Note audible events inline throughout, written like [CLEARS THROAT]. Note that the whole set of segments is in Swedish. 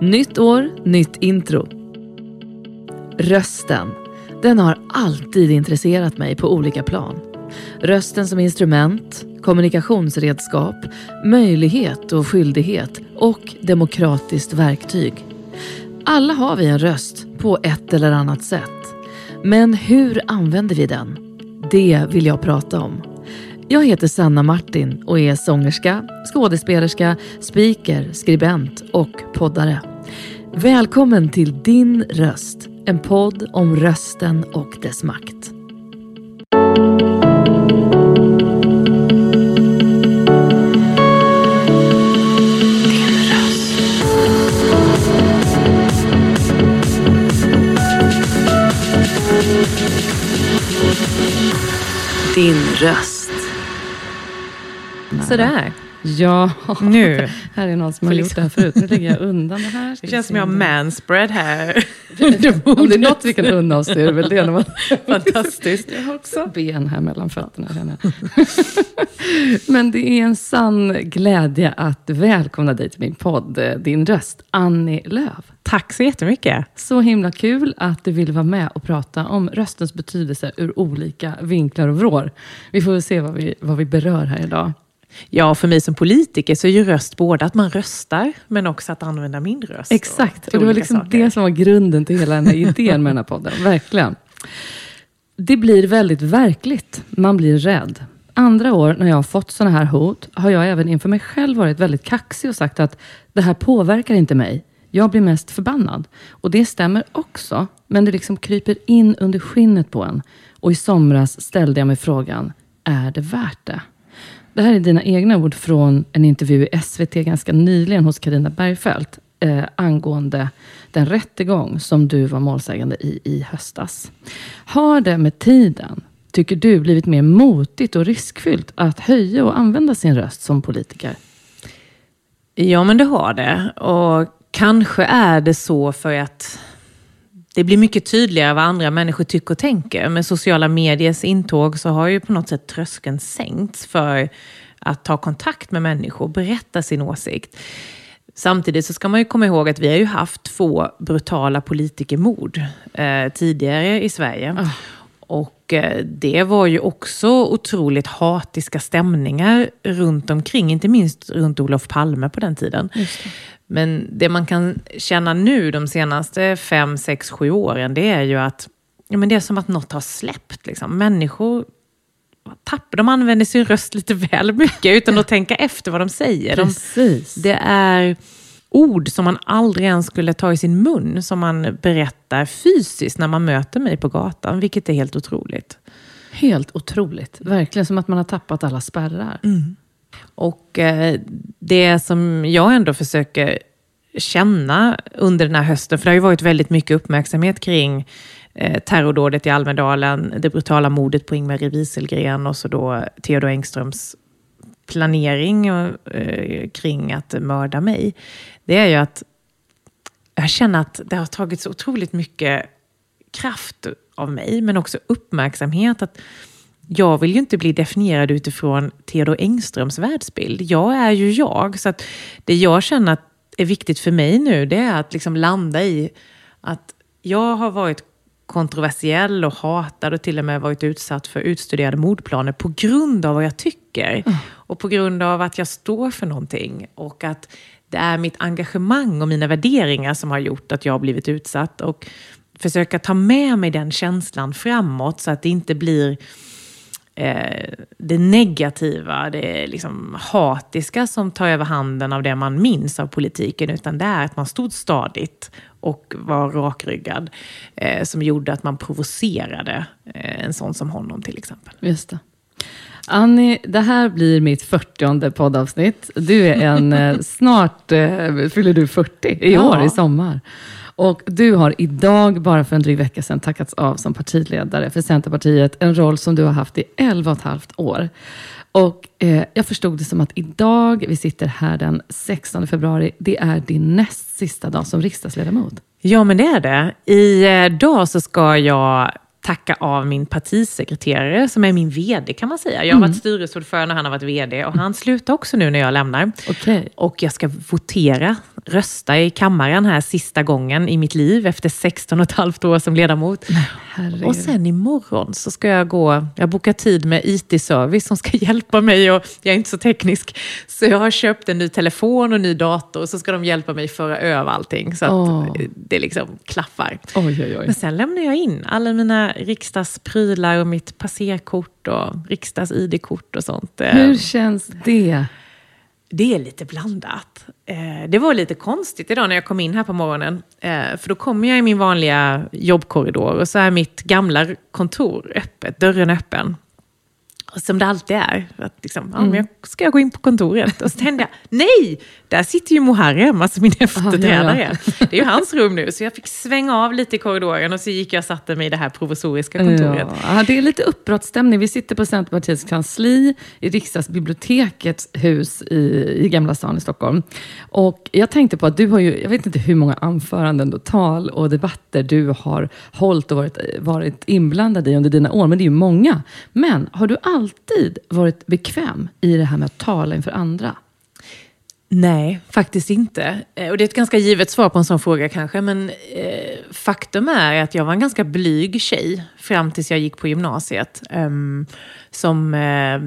Nytt år, nytt intro. Rösten. Den har alltid intresserat mig på olika plan. Rösten som instrument, kommunikationsredskap, möjlighet och skyldighet och demokratiskt verktyg. Alla har vi en röst på ett eller annat sätt. Men hur använder vi den? Det vill jag prata om. Jag heter Sanna Martin och är sångerska, skådespelerska, speaker, skribent och poddare. Välkommen till Din röst, en podd om rösten och dess makt. Din röst. Sådär. Ja, Nu. [LAUGHS] här är någon som har gjort det här förut. Nu [LAUGHS] lägger jag undan det här. Det känns som jag har manspread här. [LAUGHS] Om det är något vi kan unna oss så är det väl det. Man Fantastiskt. Jag har också ben här mellan fötterna. känner. Men det är en sann glädje att välkomna dig till min podd, Din röst, Annie Lööf. Tack så jättemycket. Så himla kul att du vill vara med och prata om röstens betydelse ur olika vinklar och vrår. Vi får väl se vad vi, vad vi berör här idag. Ja, för mig som politiker så är ju röst både att man röstar, men också att använda min röst. Exakt, och, till det var liksom saker. det som var grunden till hela den här idén med den här podden. [LAUGHS] Verkligen. Det blir väldigt verkligt. Man blir rädd. Andra år när jag har fått sådana här hot har jag även inför mig själv varit väldigt kaxig och sagt att det här påverkar inte mig. Jag blir mest förbannad. Och det stämmer också, men det liksom kryper in under skinnet på en. Och i somras ställde jag mig frågan, är det värt det? Det här är dina egna ord från en intervju i SVT ganska nyligen hos Karina Bergfeldt eh, angående den rättegång som du var målsägande i i höstas. Har det med tiden, tycker du, blivit mer motigt och riskfyllt att höja och använda sin röst som politiker? Ja, men det har det. Och kanske är det så för att det blir mycket tydligare vad andra människor tycker och tänker. Med sociala mediers intåg så har ju på något sätt tröskeln sänkts för att ta kontakt med människor och berätta sin åsikt. Samtidigt så ska man ju komma ihåg att vi har ju haft två brutala politikermord eh, tidigare i Sverige. Ah. Och eh, det var ju också otroligt hatiska stämningar runt omkring, inte minst runt Olof Palme på den tiden. Men det man kan känna nu de senaste fem, sex, sju åren, det är ju att ja, men det är som att något har släppt. Liksom. Människor tappar, de använder sin röst lite väl mycket utan att tänka efter vad de säger. De, det är ord som man aldrig ens skulle ta i sin mun, som man berättar fysiskt när man möter mig på gatan, vilket är helt otroligt. Helt otroligt. Verkligen som att man har tappat alla spärrar. Och eh, det som jag ändå försöker känna under den här hösten, för det har ju varit väldigt mycket uppmärksamhet kring eh, terrordådet i Almedalen, det brutala mordet på Ingmarie Wieselgren och så då Theodor Engströms planering och, eh, kring att mörda mig. Det är ju att jag känner att det har tagit så otroligt mycket kraft av mig, men också uppmärksamhet. att jag vill ju inte bli definierad utifrån Theodor Engströms världsbild. Jag är ju jag. Så att det jag känner att är viktigt för mig nu, det är att liksom landa i att jag har varit kontroversiell och hatad och till och med varit utsatt för utstuderade mordplaner på grund av vad jag tycker. Mm. Och på grund av att jag står för någonting. Och att det är mitt engagemang och mina värderingar som har gjort att jag har blivit utsatt. Och försöka ta med mig den känslan framåt så att det inte blir eh, det negativa, det liksom hatiska som tar över handen av det man minns av politiken, utan det är att man stod stadigt och var rakryggad, eh, som gjorde att man provocerade eh, en sån som honom till exempel. Just det. Annie, det här blir mitt 40 poddavsnitt. Du är en, [LAUGHS] eh, snart eh, fyller du 40 i Ja. år, i sommar. Och du har idag, bara för en dryg vecka sedan, tackats av som partiledare för Centerpartiet. En roll som du har haft i 11 och ett halvt år. Och eh, jag förstod det som att idag, vi sitter här den 16 februari, det är din näst sista dag som riksdagsledamot. Ja, men det är det. I eh, dag så ska jag tacka av min partisekreterare, som är min vd kan man säga. Jag har Mm. varit styrelseordförande, han har varit vd och han slutar också nu när jag lämnar. Okej. Och jag ska votera, rösta i kammaren här sista gången i mitt liv efter 16 och ett halvt år som ledamot. Herregud. Och sen imorgon så ska jag gå, jag bokar tid med IT-service som ska [LAUGHS] hjälpa mig och jag är inte så teknisk. Så jag har köpt en ny telefon och ny dator och så ska de hjälpa mig föra över allting så att Åh. det liksom klaffar. Oj, oj, oj. Men sen lämnar jag in alla mina riksdagsprylar och mitt passerkort och riksdags-ID-kort och sånt. Eh, Hur känns det? det är lite blandat. Eh, det var lite konstigt idag när jag kom in här på morgonen. Eh, för då kommer jag i min vanliga jobbkorridor och så är mitt gamla kontor öppet, dörren öppen. Som det alltid är. Att liksom, ja, men jag ska jag gå in på kontoret? Och så tänkte jag, [LAUGHS] nej! Där sitter ju Muharrem, alltså min efterträdare. Det är ju hans rum nu. Så jag fick svänga av lite i korridoren och så gick jag och satte mig i det här provisoriska kontoret. Ja, det är lite uppbrottsstämning. Vi sitter på Centerpartiets kansli i Riksdagsbibliotekets hus i, i Gamla stan i Stockholm. Och jag tänkte på att du har ju, jag vet inte hur många anföranden och tal och debatter du har hållit och varit, varit inblandad i under dina år, men det är ju många. Men har du alltid varit bekväm i det här med att tala inför andra? Nej, faktiskt inte. Eh, Och det är ett ganska givet svar på en sån fråga kanske. Men eh, faktum är att jag var en ganska blyg tjej fram tills jag gick på gymnasiet. ehm, som eh,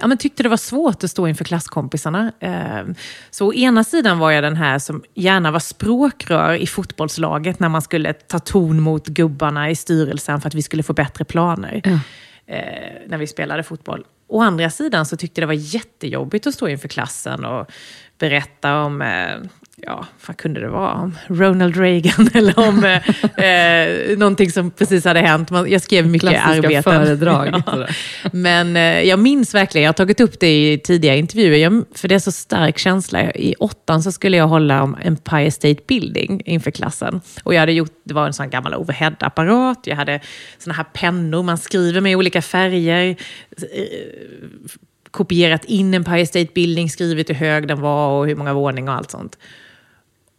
ja, men tyckte det var svårt att stå inför klasskompisarna. Ehm, så å ena sidan var jag den här som gärna var språkrör i fotbollslaget när man skulle ta ton mot gubbarna i styrelsen för att vi skulle få bättre planer Ja eh, när vi spelade fotboll. Å andra sidan så tyckte jag det var jättejobbigt att stå inför klassen och berätta om, eh, ja, vad kunde det vara? Om Ronald Reagan [LAUGHS] eller om eh, eh, någonting som precis hade hänt. Man- Jag skrev mycket Klassiska arbeten. föredrag. [LAUGHS] Ja. Men eh, jag minns verkligen, jag har tagit upp det i tidigare intervjuer, jag, för det är så stark känsla. I åttan så skulle jag hålla om Empire State Building inför klassen. Och jag hade gjort, det var en sån gammal overhead-apparat, jag hade såna här pennor man skriver med i olika färger. Eh, kopierat in Empire State Building, skrivit hur hög den var och hur många våningar och allt sånt.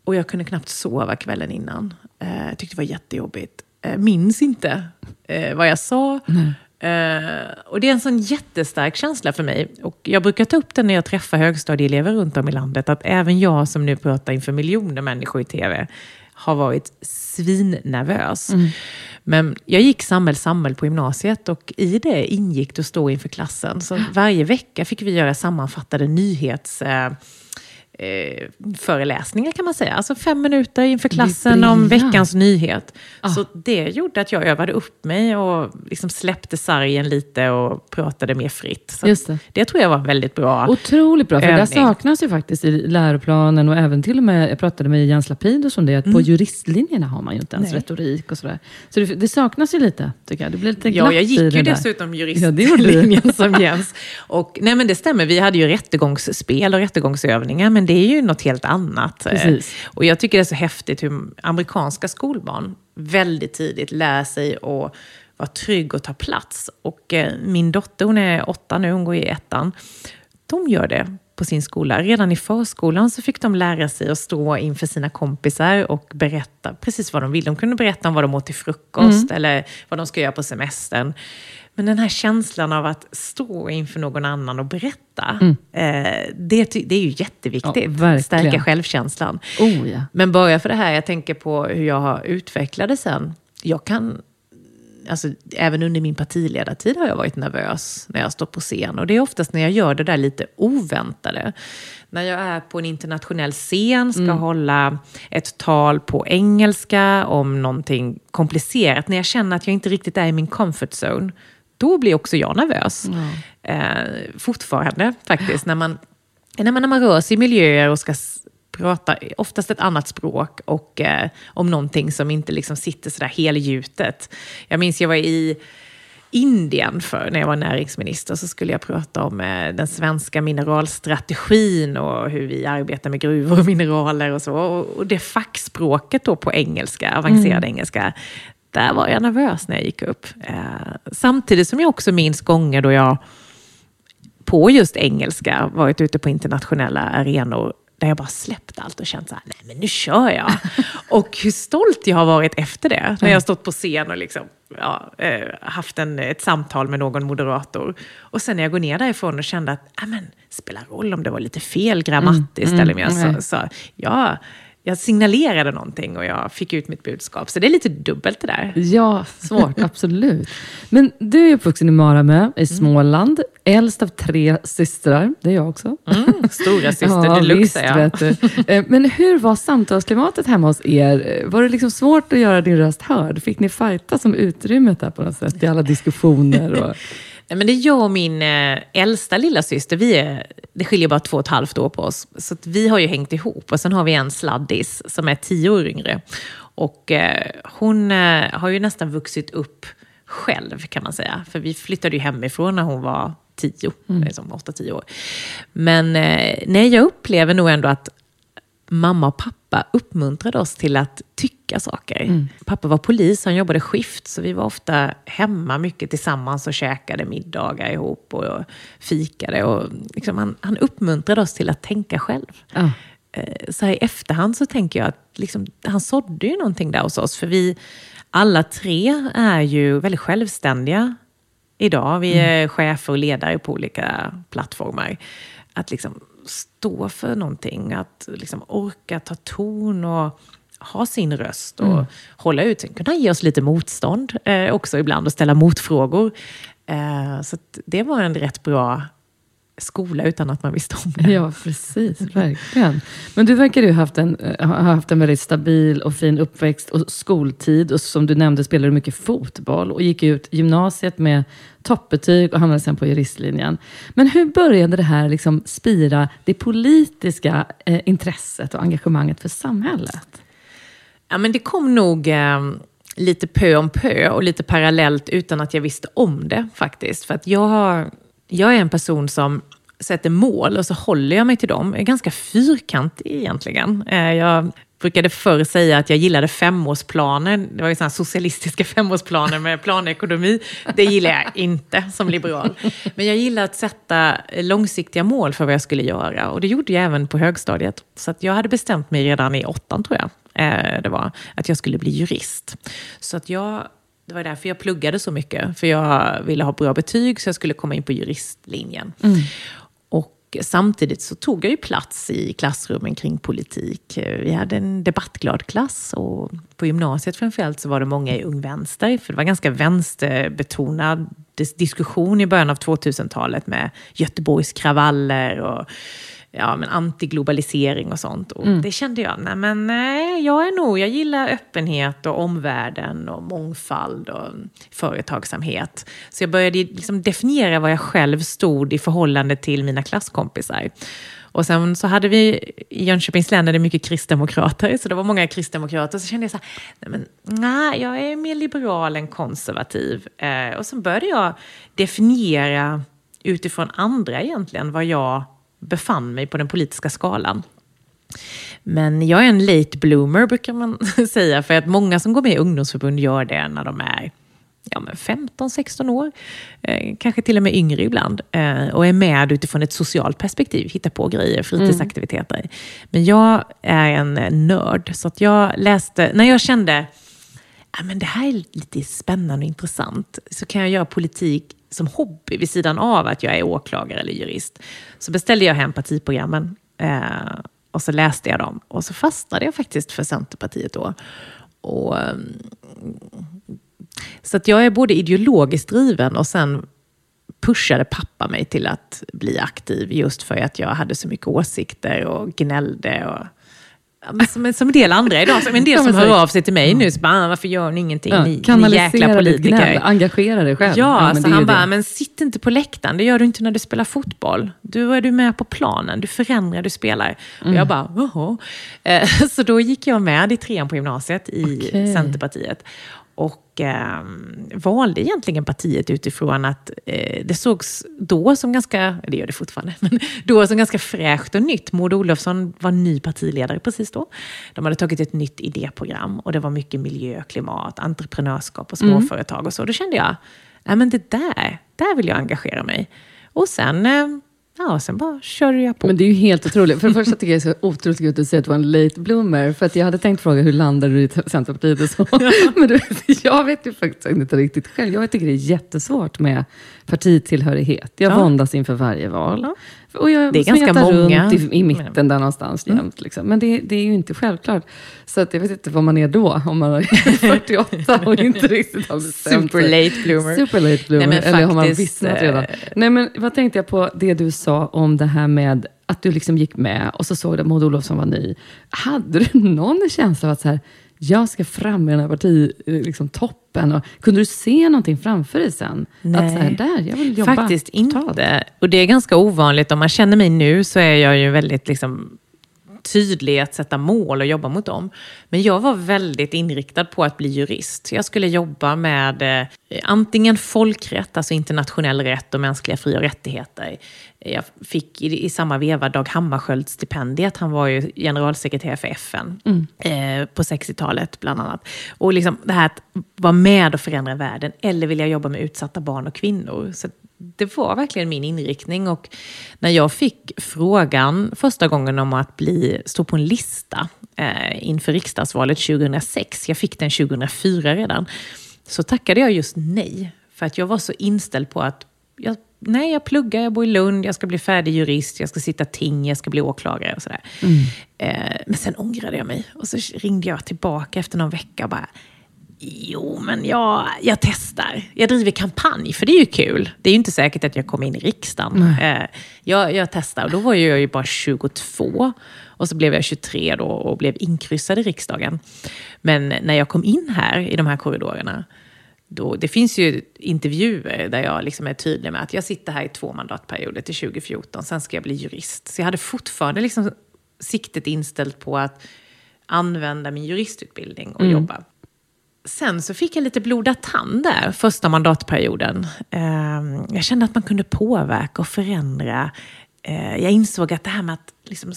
Och jag kunde knappt sova kvällen innan. Eh, Jag tyckte det var jättejobbigt. Eh, Minns inte eh, vad jag sa. Eh, och det är en sån jättestark känsla för mig. Och jag brukar ta upp den när jag träffar högstadieelever runt om i landet. Att även jag som nu pratar inför miljoner människor i tv har varit svinnervös. Men jag gick samhäll samhäll på gymnasiet och i det ingick det att stå inför klassen. Så [GASPS] varje vecka fick vi göra sammanfattade nyhets... Eh, föreläsningar kan man säga. Alltså fem minuter inför klassen om veckans nyhet. Ah. Så det gjorde att jag övade upp mig och liksom släppte sargen lite och pratade mer fritt. Så Just det. det tror jag var väldigt bra. Otroligt bra, för det övning. saknas ju faktiskt i läroplanen och även till och med, jag pratade med Jens Lapidus om det, att på juristlinjerna har man ju inte ens Mm. Nej. retorik och sådär. Så det, det saknas ju lite, tycker jag. Det blir lite Ja, jag gick det ju där. dessutom Ja, det juristlinjen som Jens. Och, nej, men det stämmer, vi hade ju rättegångsspel och rättegångsövningar, men det är ju något helt annat. Eh, Precis. Och jag tycker det är så häftigt hur amerikanska skolbarn väldigt tidigt lär sig att vara trygg och ta plats. Och eh, min dotter, hon är åtta nu, hon går i ettan. De gör det på sin skola. Redan i förskolan så fick de lära sig att stå inför sina kompisar och berätta precis vad de vill. De kunde berätta om vad de åt till frukost eller vad de ska göra på semestern. Men den här känslan av att stå inför någon annan och berätta, eh, det, det är ju jätteviktigt. Ja. Stärka självkänslan. Oh ja. Men bara för det här, jag tänker på hur jag har utvecklat det sen. Jag kan, alltså, även under min partiledartid har jag varit nervös när jag står på scen. Och det är oftast när jag gör det där lite oväntade. När jag är på en internationell scen, ska hålla ett tal på engelska om någonting komplicerat. När jag känner att jag inte riktigt är i min comfort zone, då blir också jag nervös. Eh, fortfarande faktiskt, när man, när, man, när man rör sig i miljöer och ska prata oftast ett annat språk och eh, om någonting som inte liksom sitter sådär helgjutet. Jag minns jag var i Indien för när jag var näringsminister så skulle jag prata om eh, den svenska mineralstrategin och hur vi arbetar med gruvor och mineraler och så. Och, och det fackspråket då på engelska, avancerad engelska, där var jag nervös när jag gick upp. Eh, samtidigt som jag också minns gånger då jag på just engelska varit ute på internationella arenor där jag bara släppt allt och känt så här, nej men nu kör jag. [LAUGHS] och hur stolt jag har varit efter det. När jag har stått på scen och liksom, ja, eh, haft en, ett samtal med någon moderator. Och sen när jag går ner därifrån och kände att, ja men, spelar roll om det var lite fel grammatiskt mm, eller jag mm, så, så, ja, jag signalerade någonting och jag fick ut mitt budskap. Så det är lite dubbelt det där. Ja, svårt, [LAUGHS] absolut. Men du är uppvuxen i Maramö i mm. Småland, mm. äldst av tre systrar. Det är jag också. Mm, stora [LAUGHS] syster ja, deluxe, ja. Vet du. [LAUGHS] Eh, men hur var samtalsklimatet hemma hos er? Var det liksom svårt att göra din röst hörd? Fick ni fighta som utrymmet där på något sätt i alla diskussioner? Och... Nej, men det är jag och min eh, äldsta lilla syster. Vi är, det skiljer bara två och ett halvt år på oss. Så vi har ju hängt ihop. Och sen har vi en sladdis som är tio år yngre. Och eh, hon eh, har ju nästan vuxit upp själv kan man säga. För vi flyttade ju hemifrån när hon var tio, mm. liksom åtta, tio år. Men eh, nej, jag upplever nog ändå att mamma och pappa uppmuntrade oss till att tycka saker. Mm. Pappa var polis, han jobbade skift, så vi var ofta hemma mycket tillsammans och käkade middagar ihop och fikade. Och liksom han, han uppmuntrade oss till att tänka själv. Mm. Så här i efterhand så tänker jag att liksom, han sådde ju någonting där hos oss. För vi alla tre är ju väldigt självständiga idag. Vi mm. är mm. chefer och ledare på olika plattformar. Att liksom stå för någonting, att liksom orka ta ton och ha sin röst och mm. hålla ut. Sen kunna ge oss lite motstånd eh, också ibland och ställa motfrågor. Eh, så det var en rätt bra skola utan att man visste om det. Ja, precis. Verkligen. Men du verkar ju ha haft en, ha haft en väldigt stabil och fin uppväxt och skoltid. Och som du nämnde spelade du mycket fotboll och gick ut gymnasiet med toppbetyg och hamnade sen på juristlinjen. Men hur började det här liksom spira det politiska eh, intresset och engagemanget för samhället? Ja, men det kom nog eh, lite pö om pö och lite parallellt utan att jag visste om det faktiskt. För att jag har jag är en person som sätter mål och så håller jag mig till dem. Jag är ganska fyrkantig egentligen. Eh, jag brukade förr säga att jag gillade femårsplaner. Det var ju sådana socialistiska [LAUGHS] femårsplaner med planekonomi. Det gillar jag inte som liberal. Men jag gillar att sätta långsiktiga mål för vad jag skulle göra. Och det gjorde jag även på högstadiet. Så jag hade bestämt mig redan i åttan, tror jag, eh, det var, att jag skulle bli jurist. Så att jag det var därför jag pluggade så mycket. För jag ville ha bra betyg så jag skulle komma in på juristlinjen. Mm. Och samtidigt så tog jag ju plats i klassrummen kring politik. Vi hade en debattglad klass och på gymnasiet framförallt så var det många i Ung Vänster. För det var ganska vänsterbetonad diskussion i början av 2000-talet med Göteborgs kravaller och ja, men antiglobalisering och sånt. Och mm. Det kände jag, nej men nej, jag är nog, jag gillar öppenhet och omvärlden och mångfald och företagsamhet. Så jag började liksom definiera var jag själv stod i förhållande till mina klasskompisar. Och sen så hade vi i Jönköpings län är det mycket kristdemokrater, så det var många kristdemokrater. Så kände jag så här, nej, men, nej jag är mer liberal än konservativ. Eh, och sen började jag definiera utifrån andra egentligen vad jag befann mig på den politiska skalan. Men jag är en late bloomer brukar man [LAUGHS] säga, för att många som går med i ungdomsförbund gör det när de är ja, 15-16 år, eh, kanske till och med yngre ibland, eh, och är med utifrån ett socialt perspektiv, hittar på grejer, fritidsaktiviteter. Mm. Men jag är en nörd, så att jag läste, när jag kände men det här är lite spännande och intressant, så kan jag göra politik som hobby vid sidan av att jag är åklagare eller jurist. Så beställde jag hem partiprogrammen eh, och så läste jag dem. Och så fastnade jag faktiskt för Centerpartiet då. Och, mm, så att jag är både ideologiskt driven och sen pushade pappa mig till att bli aktiv just för att jag hade så mycket åsikter och gnällde. Och, som, som en del andra idag, som en del som hör av sig till mig nu, så bara, ah, varför gör ni ingenting, ja, ni, ni jäkla politiker? engagera dig själv. Ja, ja så han bara, det. men sitt inte på läktaren, det gör du inte när du spelar fotboll. Du är du med på planen, du förändrar, du spelar. Mm. Och jag bara, jaha. Eh, [LAUGHS] så då gick jag med i trean på gymnasiet i okay. Centerpartiet. Och eh, valde egentligen partiet utifrån att eh, det sågs då som ganska, det gör det fortfarande, [LAUGHS] men då som ganska fräscht och nytt. Maud Olofsson var ny partiledare precis då. De hade tagit ett nytt idéprogram och det var mycket miljö, klimat, entreprenörskap och mm. småföretag och så. Då kände jag, nej men det där, där vill jag engagera mig. Och sen eh, Ja, sen bara körde jag på. Men det är ju helt otroligt. För det första tycker jag det är så otroligt kul att säger att du var en late bloomer. För att jag hade tänkt fråga hur landade du i Centerpartiet och så. [LAUGHS] Men du, jag vet ju faktiskt inte riktigt själv. Jag tycker det är jättesvårt med partitillhörighet. Jag Ja. våndas inför varje val. Ja. Och jag Det är ganska många. runt i, i mitten där någonstans Mm. jämt. Liksom. Men det, det är ju inte självklart. Så att jag vet inte vad man är då, om man är [LAUGHS] 48 och [LAUGHS] inte riktigt har bestämt Super late bloomer. Super late bloomer. Nej, Eller har man faktiskt, vissnat redan? eh, Nej, men vad tänkte jag på det du sa om det här med att du liksom gick med och så såg du att Maud Olofsson var ny. Hade du [LAUGHS] någon känsla av att så här, jag ska fram i den här partitoppen? Liksom, toppen? och, kunde du se någonting framför dig sen? Nej. Att så här, där, jag vill jobba Faktiskt totalt. inte. Och det är ganska ovanligt. Om man känner mig nu så är jag ju väldigt liksom, tydlig i att sätta mål och jobba mot dem. Men jag var väldigt inriktad på att bli jurist. Jag skulle jobba med eh, antingen folkrätt, alltså internationell rätt och mänskliga fri och rättigheter. Jag fick i, i samma veva Dag Hammarskjöld stipendiet. Han var ju generalsekreterare för FN eh, på 60-talet bland annat. Och liksom det här att vara med och förändra världen. Eller vill jag jobba med utsatta barn och kvinnor? Så det var verkligen min inriktning. Och när jag fick frågan första gången om att bli, stå på en lista eh, inför riksdagsvalet 2006, jag fick den 2004 redan, så tackade jag just nej. För att jag var så inställd på att jag, nej, jag pluggar, jag bor i Lund, jag ska bli färdig jurist, jag ska sitta ting, jag ska bli åklagare och sådär. Eh, men sen ångrade jag mig och så ringde jag tillbaka efter någon vecka och bara, Jo, men jag, jag testar. Jag driver kampanj, för det är ju kul. Det är ju inte säkert att jag kommer in i riksdagen. Eh, jag, jag testar, och då var jag ju bara 22. Och så blev jag 23 då och blev inkryssad i riksdagen. Men när jag kom in här i de här korridorerna, då, det finns ju intervjuer där jag liksom är tydlig med att jag sitter här i två mandatperioder till 2014, sen ska jag bli jurist. Så jag hade fortfarande liksom siktet inställt på att använda min juristutbildning och jobba. Sen så fick jag lite blodad tand där, första mandatperioden. Eh, jag kände att man kunde påverka och förändra. Eh, jag insåg att det här med att liksom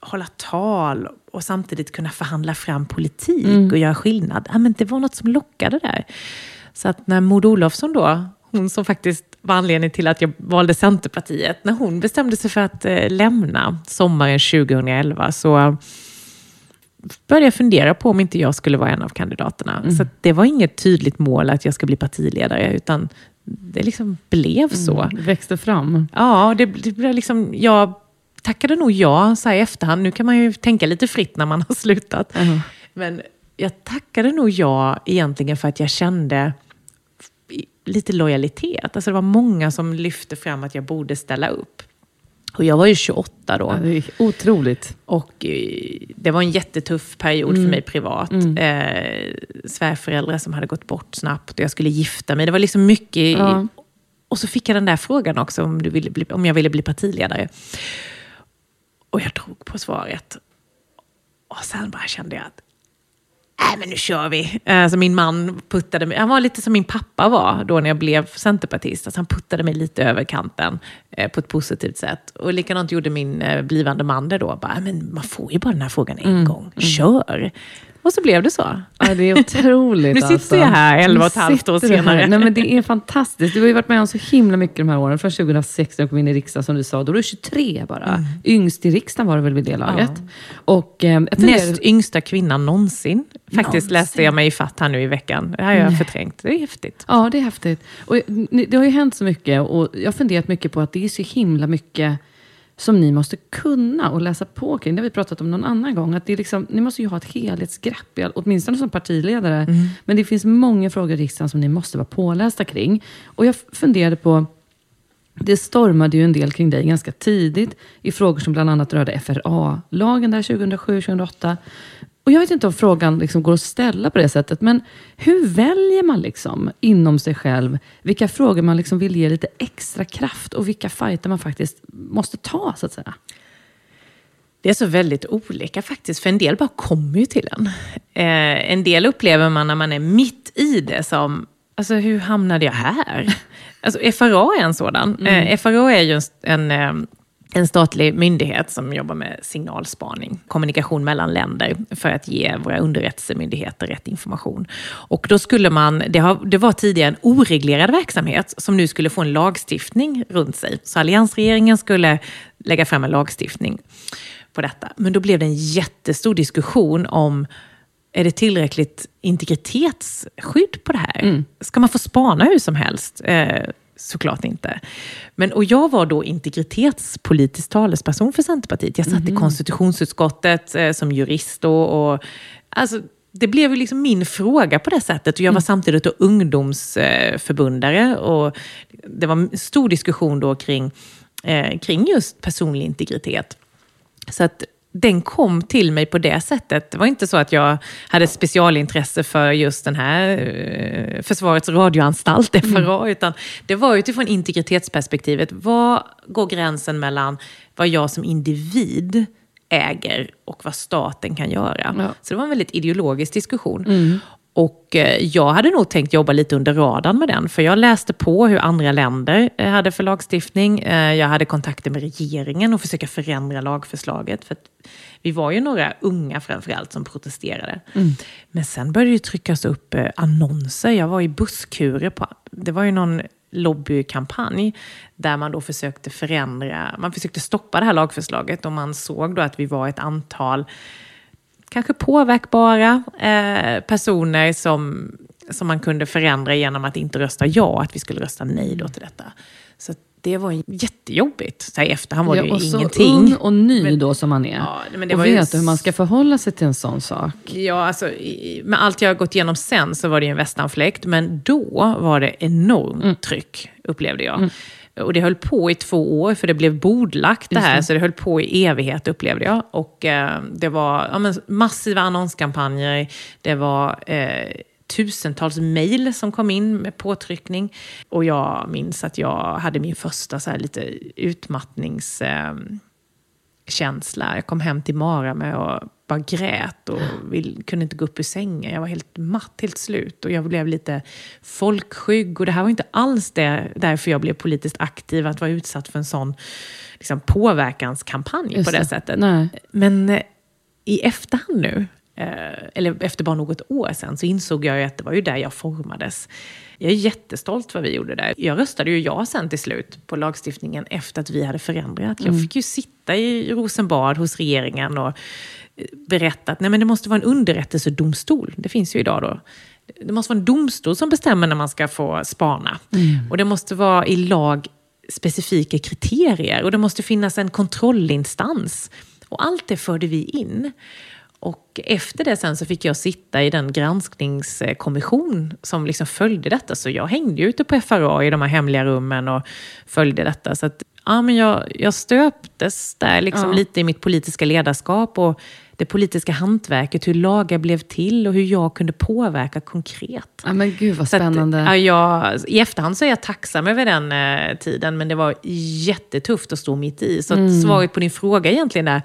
hålla tal och samtidigt kunna förhandla fram politik och göra skillnad, ja, men det var något som lockade där. Så att när Maud Olofsson då, hon som faktiskt var anledningen till att jag valde Centerpartiet, när hon bestämde sig för att eh, lämna sommaren 2011 så började jag fundera på om inte jag skulle vara en av kandidaterna. Så att det var inget tydligt mål att jag ska bli partiledare, utan det liksom blev så. Det växte fram. Ja, det, det blev liksom, jag tackade nog ja så här i efterhand. Nu kan man ju tänka lite fritt när man har [LAUGHS] slutat. Men jag tackade nog ja egentligen för att jag kände lite lojalitet. Alltså det var många som lyfte fram att jag borde ställa upp. Och jag var ju 28 då. Ja, det är otroligt. Och eh, det var en jättetuff period för mig privat. Eh, svärföräldrar som hade gått bort snabbt och jag skulle gifta mig. Det var liksom mycket. Ja. Och så fick jag den där frågan också om, du ville bli, om jag ville bli partiledare. Och jag drog på svaret. Och sen bara kände jag att Nej, men nu kör vi. Alltså min man puttade mig, han var lite som min pappa var då när jag blev centerpartist. Alltså han puttade mig lite över kanten eh, på ett positivt sätt. Och likadant gjorde min eh, blivande man det då. Bara, men man får ju bara den här frågan en gång. Kör! Och så blev det så. Ja, det är otroligt. [LAUGHS] Nu sitter alltså. jag här elva och ett halvt år senare. Nej, men det är fantastiskt. Du har ju varit med om så himla mycket de här åren. Från 2006 när du kom in i riksdagen, som du sa. Då var du 23 bara. Mm. Yngst i riksdagen var du väl vid det laget? Och, eh, jag Näst yngsta kvinnan någonsin. Faktiskt Någonsin. läste jag mig i fatt här nu i veckan. Det har jag förträngt. Det är häftigt. Ja, det är häftigt. Och det har ju hänt så mycket och jag har funderat mycket på att det är så himla mycket som ni måste kunna och läsa på kring. Det har vi pratat om någon annan gång. Att det är liksom, ni måste ju ha ett helhetsgrepp, åtminstone som partiledare. Men det finns många frågor i riksdagen som ni måste vara pålästa kring. Och jag funderade på, det stormade ju en del kring dig ganska tidigt i frågor som bland annat rörde FRA-lagen där 2007-2008. Och jag vet inte om frågan liksom går att ställa på det sättet, men hur väljer man liksom inom sig själv vilka frågor man liksom vill ge lite extra kraft och vilka fighter man faktiskt måste ta, så att säga? Det är så väldigt olika faktiskt, för en del bara kommer ju till en. Eh, en del upplever man när man är mitt i det som, alltså hur hamnade jag här? [LAUGHS] Alltså FRA är en sådan. Eh, FRA är ju en, en, eh, en statlig myndighet som jobbar med signalspaning, kommunikation mellan länder, för att ge våra underrättelsemyndigheter rätt information. Och då skulle man, det, har, det var tidigare en oreglerad verksamhet som nu skulle få en lagstiftning runt sig. Så alliansregeringen skulle lägga fram en lagstiftning på detta. Men då blev det en jättestor diskussion om är det tillräckligt integritetsskydd på det här? Mm. Ska man få spana hur som helst? Eh, såklart inte. Men, och jag var då integritetspolitisk talesperson för Centerpartiet. Jag satt mm. i mhm. konstitutionsutskottet eh, som jurist. Och, och, alltså, det blev ju liksom min fråga på det sättet. Och jag var mm. samtidigt då ungdomsförbundare. Och det var en stor diskussion då kring, eh, kring just personlig integritet. Så att den kom till mig på det sättet. Det var inte så att jag hade specialintresse för just den här eh, Försvarets radioanstalt, [LAUGHS] FRA, mm. utan det var utifrån integritetsperspektivet. Vad går gränsen mellan vad jag som individ äger och vad staten kan göra? Ja. Så det var en väldigt ideologisk diskussion. Mm. Och eh, jag hade nog tänkt jobba lite under radarn med den, för jag läste på hur andra länder eh, hade för lagstiftning. Eh, jag hade kontakter med regeringen och försöka förändra lagförslaget. För vi var ju några unga framförallt som protesterade. Mm. Men sen började det tryckas upp annonser. Jag var i busskurer. På, det var ju någon lobbykampanj där man då försökte förändra, man försökte stoppa det här lagförslaget och man såg då att vi var ett antal kanske påverkbara eh, personer som, som man kunde förändra genom att inte rösta ja, att vi skulle rösta nej då till detta. Så det var jättejobbigt. Så här, I efterhand var det ja, och ju ingenting. Så ung och ny men, då som man är. Ja, men det och vet ju... hur man ska förhålla sig till en sån sak. Ja, alltså, med allt jag har gått igenom sen så var det ju en västanfläkt. Men då var det enormt mm. tryck, upplevde jag. Mm. Och det höll på i två år, för det blev bordlagt det här. Det. Så det höll på i evighet, upplevde jag. Och eh, det var ja, men, massiva annonskampanjer. Det var eh, tusentals mejl som kom in med påtryckning. Och jag minns att jag hade min första så här, lite utmattnings... Eh. Jag kom hem till Mara med och bara grät och vill, kunde inte gå upp ur sängen. Jag var helt matt, helt slut och jag blev lite folkskygg. Och det här var inte alls det, därför jag blev politiskt aktiv, att vara utsatt för en sån liksom, påverkanskampanj Just på det, det. sättet. Nej. Men eh, i efterhand nu, eh, eller efter bara något år sedan, så insåg jag att det var ju där jag formades. Jag är jättestolt vad vi gjorde där. Jag röstade ju ja sen till slut på lagstiftningen efter att vi hade förändrat. Jag mm. fick ju sitta i Rosenbad hos regeringen och eh, berätta att nej, men det måste vara en underrättelsedomstol. Det finns ju idag då. Det måste vara en domstol som bestämmer när man ska få spana. Mm. Och det måste vara i lag specifika kriterier och det måste finnas en kontrollinstans. Och allt det förde vi in. Och efter det sen så fick jag sitta i den granskningskommission som liksom följde detta. Så jag hängde ute på FRA i de här hemliga rummen och följde detta. Så att, ja, men jag, jag stöptes där liksom ja. lite i mitt politiska ledarskap och det politiska hantverket, hur lagar blev till och hur jag kunde påverka konkret. Ja, men gud vad spännande. Att, ja, jag, I efterhand så är jag tacksam över den eh, tiden, men det var jättetufft att stå mitt i. Så mm. svaret på din fråga egentligen är,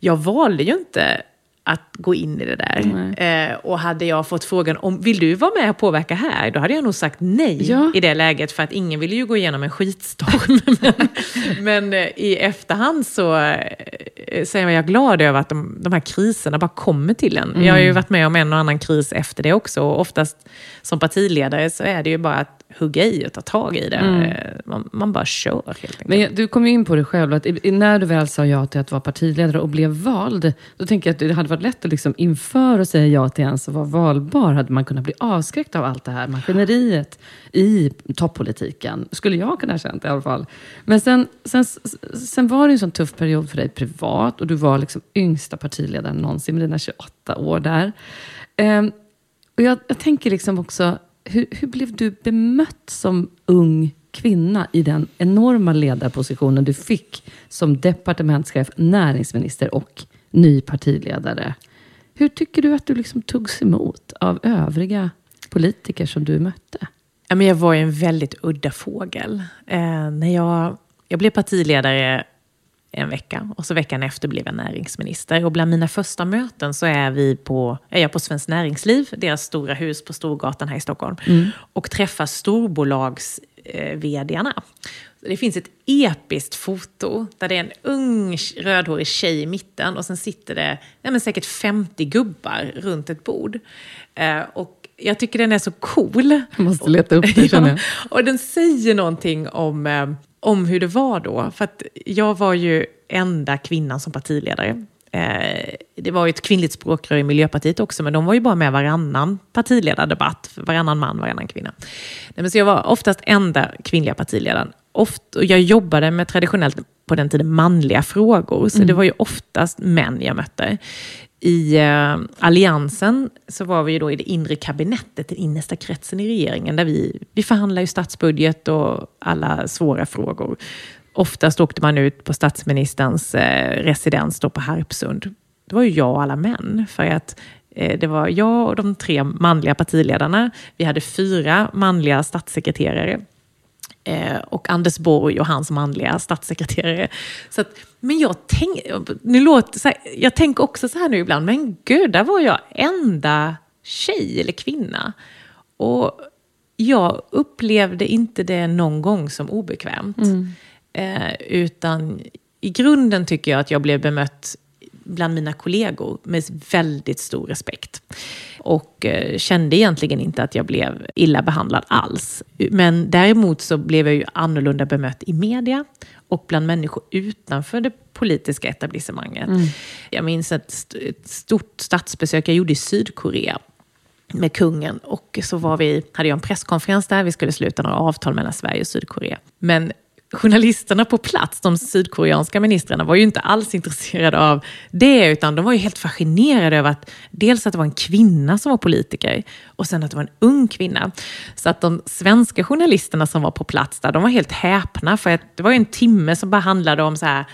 jag valde ju inte att gå in i det där. Eh, och hade jag fått frågan om vill du vara med och påverka här, då hade jag nog sagt nej ja. i det läget, för att ingen ville ju gå igenom en skitstorm. [LAUGHS] men, men eh, i efterhand så, eh, så är jag glad över att de, de här kriserna bara kommer till en. Mm. Jag har ju varit med om en och annan kris efter det också, och oftast som partiledare så är det ju bara att hugga i och ta tag i det. Mm. Eh, man, man, bara kör helt enkelt. Men du kom ju in på det själv, att när du väl sa ja till att vara partiledare och blev vald, då tänker jag att det hade varit lätt att liksom inför att säga ja till ens att vara valbar, hade man kunnat bli avskräckt av allt det här maskineriet i toppolitiken. Skulle jag kunna ha känt i alla fall. Men sen, sen, sen var det en sån tuff period för dig privat och du var liksom yngsta partiledaren någonsin med dina 28 år där. Um, och jag, jag tänker liksom också, hur, hur blev du bemött som ung kvinna i den enorma ledarpositionen du fick som departementschef, näringsminister och ny partiledare? Hur tycker du att du liksom togs emot av övriga politiker som du mötte? Jag var en väldigt udda fågel. Eh, när jag, jag blev partiledare en vecka och så veckan efter blev jag näringsminister. Och bland mina första möten så är, vi på, är jag på Svenskt Näringsliv, deras stora hus på Storgatan här i Stockholm, mm. och träffar storbolags eh, vdarna. Det finns ett episkt foto där det är en ung rödhårig tjej i mitten och sen sitter det ja, men säkert 50 gubbar runt ett bord. Eh, och jag tycker den är så cool. Jag måste leta upp det [LAUGHS] känner jag. Ja, och den säger någonting om, eh, om hur det var då. För att jag var ju enda kvinnan som partiledare. Eh, det var ju ett kvinnligt språkrör i Miljöpartiet också, men de var ju bara med varannan partiledardebatt. Varannan man, varannan kvinna. Nej, men så jag var oftast enda kvinnliga partiledaren. Oft, och jag jobbade med traditionellt på den tiden manliga frågor, så mm. det var ju oftast män jag mötte. I eh, Alliansen så var vi ju då i det inre kabinettet, den innersta kretsen i regeringen, där vi, vi förhandlar ju statsbudget och alla svåra frågor. Oftast åkte man ut på statsministerns eh, residens då på Harpsund. Det var ju jag och alla män, för att eh, det var jag och de tre manliga partiledarna. Vi hade fyra manliga statssekreterare och Anders Borg och hans manliga statssekreterare. Så att, men jag, tänk, nu låter, här, jag tänker också så här nu ibland, men gud, där var jag enda tjej eller kvinna. Och jag upplevde inte det någon gång som obekvämt. Mm. Eh, utan i grunden tycker jag att jag blev bemött bland mina kollegor med väldigt stor respekt. Och eh, kände egentligen inte att jag blev illa behandlad alls. Men däremot så blev jag ju annorlunda bemött i media och bland människor utanför det politiska etablissemanget. Mm. Jag minns ett, ett stort statsbesök jag gjorde i Sydkorea med kungen och så var vi, hade jag en presskonferens där, vi skulle sluta några avtal mellan Sverige och Sydkorea. Men journalisterna på plats, de sydkoreanska ministrarna, var ju inte alls intresserade av det, utan de var ju helt fascinerade över att dels att det var en kvinna som var politiker och sen att det var en ung kvinna. Så att de svenska journalisterna som var på plats där, de var helt häpna, för att det var ju en timme som bara handlade om så här,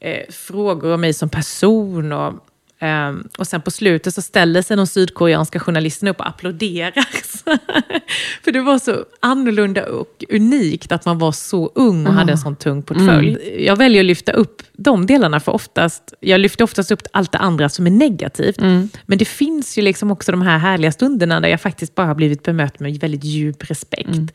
eh, frågor om mig som person och Um, och sen på slutet så ställer sig de sydkoreanska journalisterna upp och applåderar. [LAUGHS] För det var så annorlunda och unikt att man var så ung och mm. hade en sån tung portfölj. Mm. Jag väljer att lyfta upp de delarna, för oftast, jag lyfter oftast upp allt det andra som är negativt. Mm. Men det finns ju liksom också de här härliga stunderna där jag faktiskt bara har blivit bemött med väldigt djup respekt. Mm.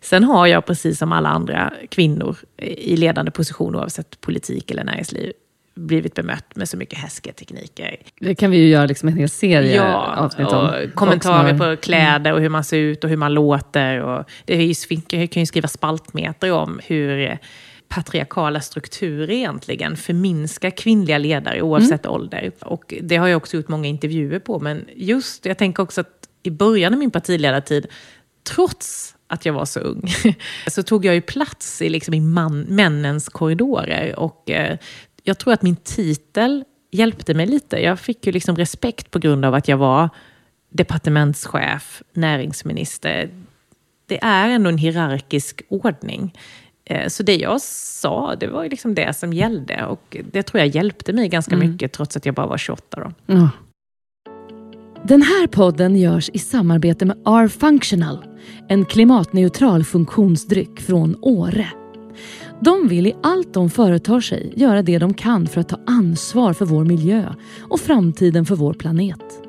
Sen har jag, precis som alla andra kvinnor i ledande position, oavsett politik eller näringsliv, blivit bemött med så mycket härsketekniker. Det kan vi ju göra liksom en hel serie ja, avsnitt om. Och kommentarer på kläder och hur man ser ut och hur man låter. Och det är ju, kan ju skriva spaltmeter om hur patriarkala strukturer egentligen förminskar kvinnliga ledare oavsett mm. ålder. Och det har jag också gjort många intervjuer på. Men just, jag tänker också att i början av min partiledartid, trots att jag var så ung, [LAUGHS] så tog jag ju plats i, liksom, i man, männens korridorer. Och eh, jag tror att min titel hjälpte mig lite. Jag fick ju liksom respekt på grund av att jag var departementschef, näringsminister. Det är ändå en hierarkisk ordning. Eh, så det jag sa, det var liksom det som gällde. Och det tror jag hjälpte mig ganska mm. mycket, trots att jag bara var 28. Då. Mm. Den här podden görs i samarbete med R-Functional, en klimatneutral funktionsdryck från Åre. De vill i allt de företar sig göra det de kan för att ta ansvar för vår miljö och framtiden för vår planet.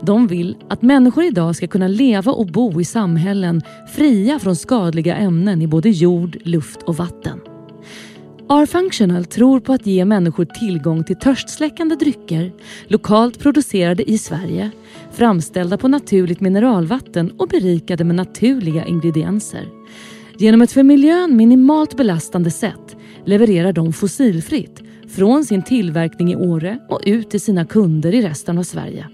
De vill att människor idag ska kunna leva och bo i samhällen fria från skadliga ämnen i både jord, luft och vatten. R-Functional tror på att ge människor tillgång till törstsläckande drycker lokalt producerade i Sverige, framställda på naturligt mineralvatten och berikade med naturliga ingredienser. Genom ett för miljön minimalt belastande sätt levererar de fossilfritt från sin tillverkning i Åre och ut till sina kunder i resten av Sverige.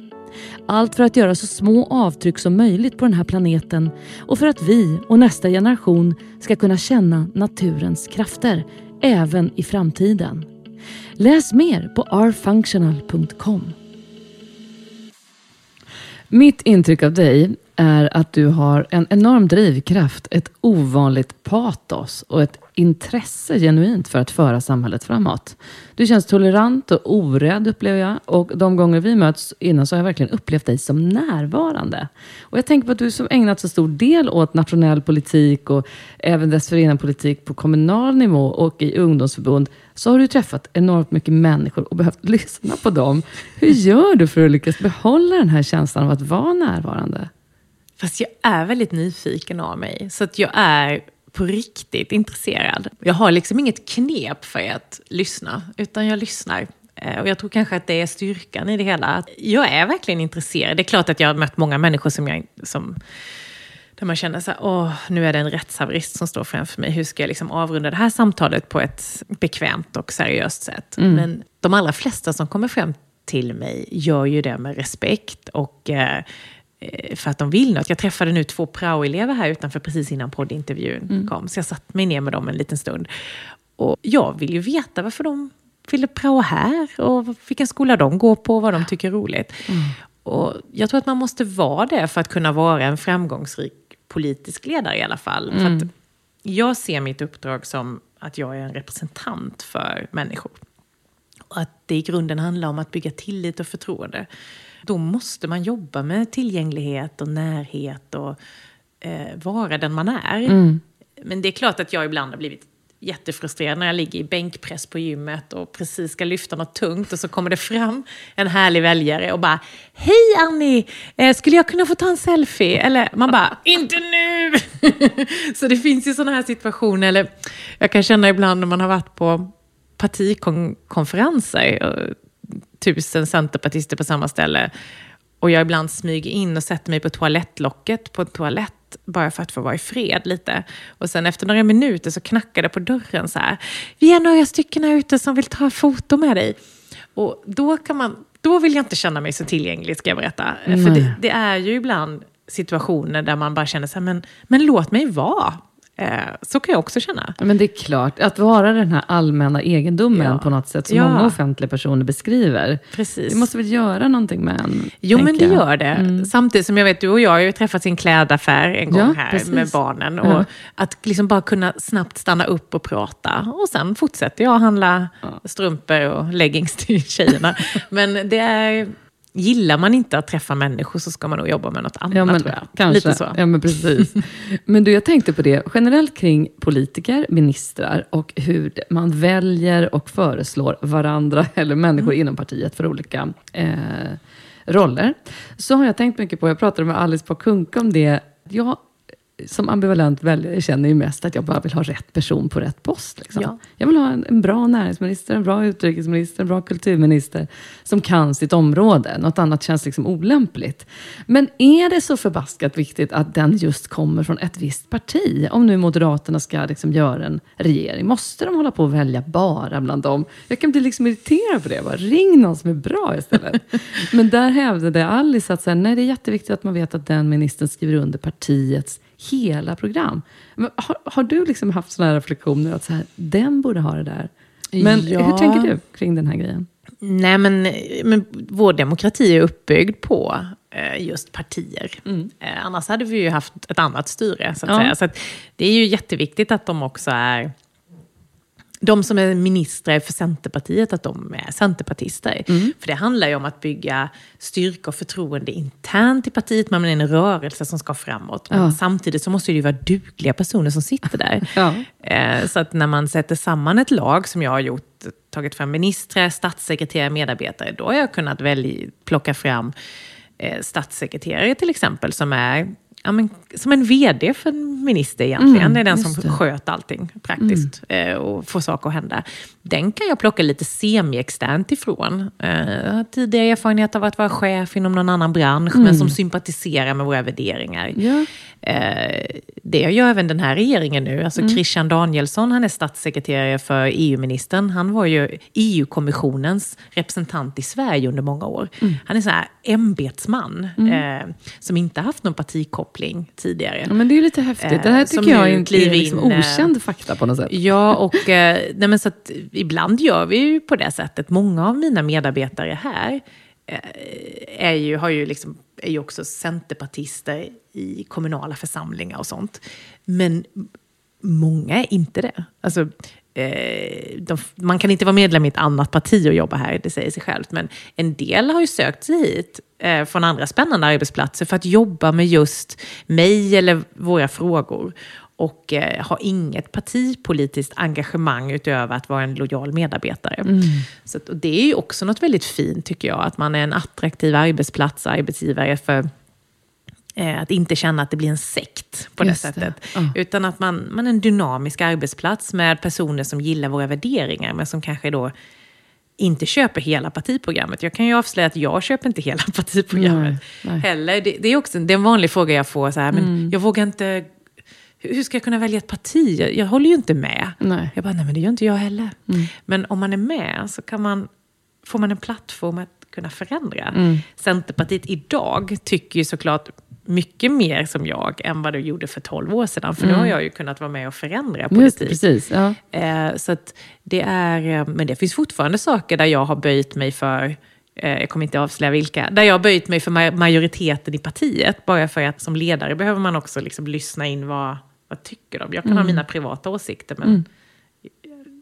Allt för att göra så små avtryck som möjligt på den här planeten och för att vi och nästa generation ska kunna känna naturens krafter även i framtiden. Läs mer på rfunctional.com. Mitt intryck av dig är att du har en enorm drivkraft, ett ovanligt patos och ett intresse genuint för att föra samhället framåt. Du känns tolerant och orädd upplever jag och de gånger vi möts innan så har jag verkligen upplevt dig som närvarande. Och jag tänker på att du som ägnat så stor del åt nationell politik och även dessförinnan politik på kommunal nivå och i ungdomsförbund så har du träffat enormt mycket människor och behövt [LAUGHS] lyssna på dem. Hur gör du för att lyckas behålla den här känslan av att vara närvarande? Fast jag är väldigt nyfiken av mig. Så att jag är på riktigt intresserad. Jag har liksom inget knep för att lyssna, utan jag lyssnar. Eh, och jag tror kanske att det är styrkan i det hela. Jag är verkligen intresserad. Det är klart att jag har mött många människor som jag, som, där man känner så här, åh, nu är det en rättshaverist som står framför mig. Hur ska jag liksom avrunda det här samtalet på ett bekvämt och seriöst sätt? Mm. Men de allra flesta som kommer fram till mig gör ju det med respekt och eh, Eh, för att de vill något. Jag träffade nu två praoelever här utanför precis innan poddintervjun mm. kom. Så jag satt mig ner med dem en liten stund. Och jag vill ju veta varför de ville prao här och vilken skola de går på och vad de tycker är roligt. Mm. Och jag tror att man måste vara det för att kunna vara en framgångsrik politisk ledare i alla fall. Mm. För jag ser mitt uppdrag som att jag är en representant för människor. Och att det i grunden handlar om att bygga tillit och förtroende då måste man jobba med tillgänglighet och närhet och eh, vara den man är. Mm. Men det är klart att jag ibland har blivit jättefrustrerad när jag ligger i bänkpress på gymmet och precis ska lyfta något tungt och så kommer det fram en härlig väljare och bara Hej Annie, eh, skulle jag kunna få ta en selfie? Eller man bara [LAUGHS] Inte nu! [LAUGHS] så det finns ju sådana här situationer. Eller jag kan känna ibland när man har varit på partikonferenser tusen centerpartister på samma ställe. Och jag ibland smyger in och sätter mig på toalettlocket på en toalett bara för att få vara i fred lite. Och sen efter några minuter så knackar det på dörren så här. Vi är några stycken här ute som vill ta foto med dig. Och då, kan man, då vill jag inte känna mig så tillgänglig, ska jag berätta. Nej. För det, det, är ju ibland situationer där man bara känner så här, men, men låt mig vara. Eh, så kan jag också känna. Men det är klart, att vara den här allmänna egendomen ja. på något sätt, som ja. många offentliga personer beskriver. Precis. Det måste väl göra någonting med en? Jo, men det jag. gör det. Mm. Samtidigt som jag vet, du och jag har ju träffats i en klädaffär en gång ja, här precis. med barnen. Och Att liksom bara kunna snabbt stanna upp och prata. Och sen fortsätter jag handla strumpor och leggings till tjejerna. [LAUGHS] men det är gillar man inte att träffa människor så ska man nog jobba med något annat ja, men, tror jag. Kanske. Lite så. Ja, men precis. [LAUGHS] men du, jag tänkte på det generellt kring politiker, ministrar och hur man väljer och föreslår varandra [LAUGHS] eller människor mm. inom partiet för olika eh, roller. Så har jag tänkt mycket på, jag pratade med Alice på Kunka om det. Jag som ambivalent väljare känner ju mest att jag bara vill ha rätt person på rätt post. Liksom. Ja. Jag vill ha en, en, bra näringsminister, en bra utrikesminister, en bra kulturminister som kan sitt område. Något annat känns liksom olämpligt. Men är det så förbaskat viktigt att den just kommer från ett visst parti? Om nu Moderaterna ska liksom göra en regering, måste de hålla på att välja bara bland dem? Jag kan bli liksom irriterad på det. Bara, ring någon som är bra istället. [LAUGHS] Men där hävdade Alice att så här, nej, det är jätteviktigt att man vet att den ministern skriver under partiets hela program. Men har, har du liksom haft sådana här reflektioner att så här, den borde ha det där? Men ja. hur tänker du kring den här grejen? Nej, men, men vår demokrati är uppbyggd på eh, just partier. Mm. Eh, annars hade vi ju haft ett annat styre. Så att ja. Så att det är ju jätteviktigt att de också är de som är ministrar för Centerpartiet, att de är centerpartister. Mm. För det handlar ju om att bygga styrka och förtroende internt i partiet. Man är en rörelse som ska framåt. Men ja. samtidigt så måste det ju vara dugliga personer som sitter där. [LAUGHS] Ja. Eh, så att när man sätter samman ett lag, som jag har gjort, tagit fram ministrar, statssekreterare, medarbetare, då har jag kunnat välja, plocka fram eh, statssekreterare till exempel, som är ja, men, som en vd för en minister egentligen. Mm, det är den som det. sköter allting praktiskt mm. eh, och får saker att hända. Den kan jag plocka lite semi-externt ifrån. Eh, jag har tidigare erfarenhet av att vara chef inom någon annan bransch, mm. men som sympatiserar med våra värderingar. Ja. Eh, det gör även den här regeringen nu. Alltså mm. Christian Danielsson, han är statssekreterare för EU-ministern. Han var ju EU-kommissionens representant i Sverige under många år. Mm. Han är så här ämbetsman mm. eh, som inte haft någon partikoppling tidigare. Ja, men det är lite häftigt. Det här eh, tycker jag är, är liksom in, eh, okänd fakta på något sätt. Ja, och eh, nej, men så att, ibland gör vi ju på det sättet. Många av mina medarbetare här är ju, har ju liksom, är ju också centerpartister i kommunala församlingar och sånt. Men många är inte det. Alltså, eh, de, man kan inte vara medlem i ett annat parti och jobba här, det säger sig självt. Men en del har ju sökt sig hit eh, från andra spännande arbetsplatser för att jobba med just mig eller våra frågor och eh, har inget partipolitiskt engagemang utöver att vara en lojal medarbetare. Mm. Så, och det är ju också något väldigt fint tycker jag, att man är en attraktiv arbetsplats, arbetsgivare för att inte känna att det blir en sekt på det Just det. sättet. Ja. Utan att man, man är en dynamisk arbetsplats med personer som gillar våra värderingar, men som kanske då inte köper hela partiprogrammet. Jag kan ju avslöja att jag köper inte hela [LAUGHS] partiprogrammet Nej, nej. heller. Det, det är också det är en vanlig fråga jag får, så här, men jag vågar inte... Hur ska jag kunna välja ett parti? Jag, jag håller ju inte med. Nej. Jag bara, nej men det gör inte jag heller. Men om man är med så kan man, får man en plattform att kunna förändra. Centerpartiet idag tycker ju såklart mycket mer som jag än vad det gjorde för 12 år sedan. För nu har jag ju kunnat vara med och förändra Mm. Just politik. precis. Ja. Eh, så det är, eh, men det finns fortfarande saker där jag har böjt mig för, eh, jag kommer inte avslöja vilka, där jag har böjt mig för ma- majoriteten i partiet. Bara för att som ledare behöver man också liksom lyssna in vad, vad tycker de. Jag kan Mm. ha mina privata åsikter, men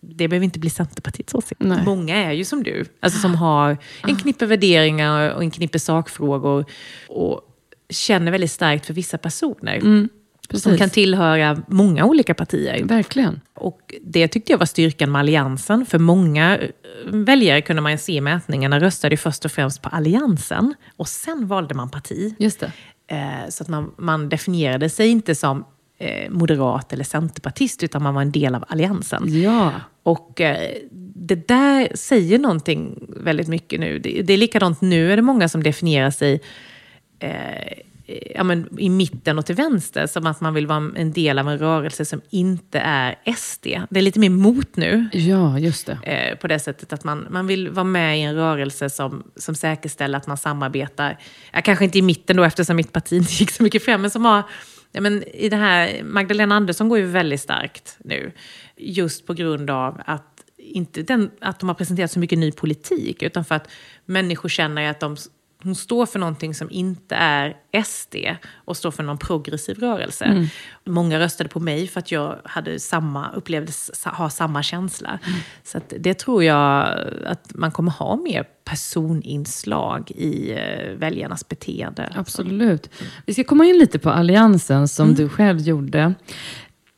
det behöver inte bli Centerpartiets åsikt. Nej. Många är ju som du, alltså som har en knippe värderingar och en knippe sakfrågor och känner väldigt starkt för vissa personer. Som precis. kan tillhöra många olika partier. Verkligen. Och det tyckte jag var styrkan med Alliansen. För många eh, väljare kunde man se i mätningarna röstade först och främst på Alliansen. Och sen valde man parti. Just det. Eh, så att man, man definierade sig inte som eh, moderat eller centerpartist, utan man var en del av Alliansen. Ja. Och det där säger någonting väldigt mycket nu. Det, är likadant nu, är det många som definierar sig ja, men, i mitten och till vänster, som att man vill vara en del av en rörelse som inte är SD. Det är lite mer mot nu. Ja, just det. Eh, på det sättet att man, man vill vara med i en rörelse som, som säkerställer att man samarbetar. Ja, kanske inte i mitten då, eftersom mitt parti [LAUGHS] inte gick så mycket fram, men som har Ja, men i det här, Magdalena Andersson går ju väldigt starkt nu. Just på grund av att, inte den, att de har presenterat så mycket ny politik, utan för att människor känner att de, hon står för någonting som inte är SD och står för någon progressiv rörelse. Många röstade på mig för att jag hade samma, upplevdes ha samma känsla. Så att det tror jag att man kommer ha mer personinslag i eh, väljarnas beteende. Absolut. Vi ska komma in lite på alliansen som du själv gjorde.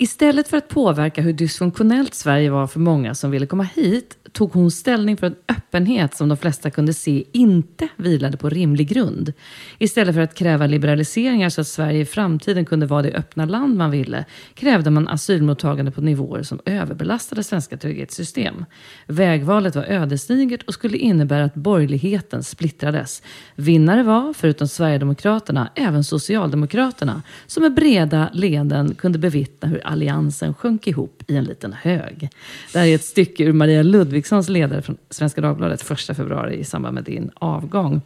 Istället för att påverka hur dysfunktionellt Sverige var för många som ville komma hit tog hon ställning för en öppenhet som de flesta kunde se inte vilade på rimlig grund. Istället för att kräva liberaliseringar så att Sverige i framtiden kunde vara det öppna land man ville krävde man asylmottagande på nivåer som överbelastade svenska trygghetssystem. Vägvalet var ödesdigert och skulle innebära att borgerligheten splittrades. Vinnare var, förutom Sverigedemokraterna, även Socialdemokraterna som med breda leden kunde bevittna hur alliansen sjönk ihop i en liten hög. Det här är ett stycke ur Maria Ludvigssons ledare från Svenska Dagbladet 1 februari i samband med din avgång.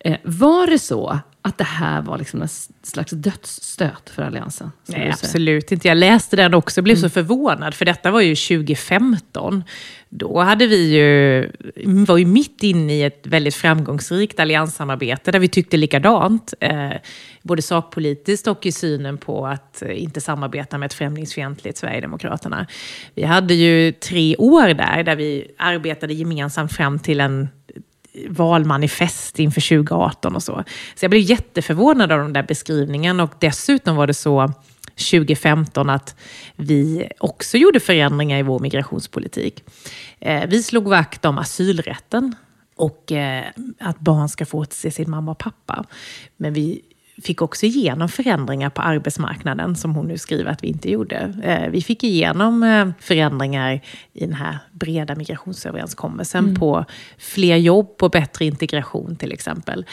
Eh, var det så att det här var liksom en slags dödsstöt för alliansen? Nej, absolut inte. Jag läste den också och blev så förvånad, för detta var ju 2015. Då hade vi ju, var ju mitt inne i ett väldigt framgångsrikt allianssamarbete där vi tyckte likadant. Eh, både sakpolitiskt och i synen på att inte samarbeta med ett främlingsfientligt Sverigedemokraterna. Vi hade ju tre år där, där vi arbetade gemensamt fram till en valmanifest inför 2018 och så. Så jag blev jätteförvånad av den där beskrivningen och dessutom var det så 2015 att vi också gjorde förändringar i vår migrationspolitik. Eh, vi slog vakt om asylrätten och eh, att barn ska få se sin mamma och pappa. Men vi fick också igenom förändringar på arbetsmarknaden som hon nu skriver att vi inte gjorde. Eh, vi fick igenom eh, förändringar i den här breda migrationsöverenskommelsen på fler jobb och bättre integration till exempel.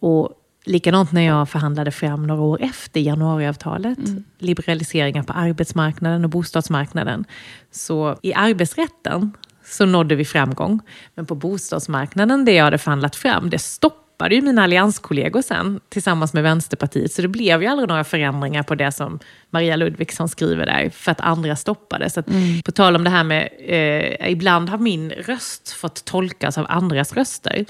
Och Likadant när jag förhandlade fram några år efter januariavtalet, liberaliseringar på arbetsmarknaden och bostadsmarknaden. Så i arbetsrätten så nådde vi framgång. Men på bostadsmarknaden, det jag hade förhandlat fram, det stoppade ju mina allianskollegor sen tillsammans med Vänsterpartiet. Så det blev ju aldrig några förändringar på det som Maria Ludvigsson skriver där, för att andra stoppade. Så att, På tal om det här med, eh, ibland har min röst fått tolkas av andras röster.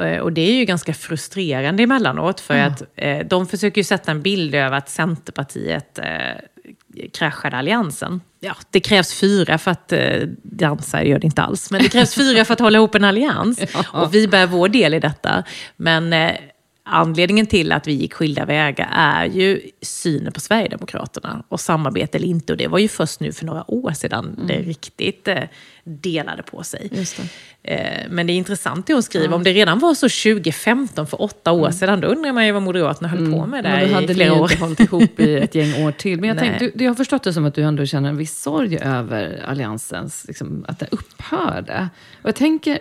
Eh, Och det är ju ganska frustrerande emellanåt, för att eh, de försöker ju sätta en bild över att Centerpartiet eh, kraschade alliansen. Ja, det krävs fyra för att eh, dansa, gör det inte alls, men det krävs fyra för att hålla ihop en allians. [LAUGHS] Och vi bär vår del i detta. Men eh, anledningen till att vi gick skilda vägar är ju synen på Sverigedemokraterna och samarbete eller inte. Och det var ju först nu för några år sedan mm. det riktigt eh, delade på sig. Det. Eh, men det är intressant det hon skriver. Ja. Om det redan var så 2015, för åtta år mm. sedan, då undrar man ju vad Moderaterna höll mm. på med där i flera år. Då hade ni hållit ihop i ett gäng år till. Men jag, [LAUGHS] tänkte, du, jag har förstått det som att du ändå känner en viss sorg över alliansens, liksom, att det upphörde. Och jag tänker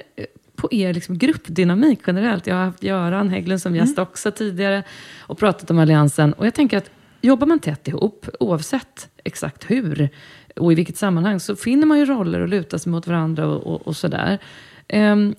på er liksom gruppdynamik generellt. Jag har haft Göran Hägglund som gäst mm. också tidigare och pratat om Alliansen. Och jag tänker att jobbar man tätt ihop, oavsett exakt hur och i vilket sammanhang, så finner man ju roller och lutar sig mot varandra och, och, och sådär. Um,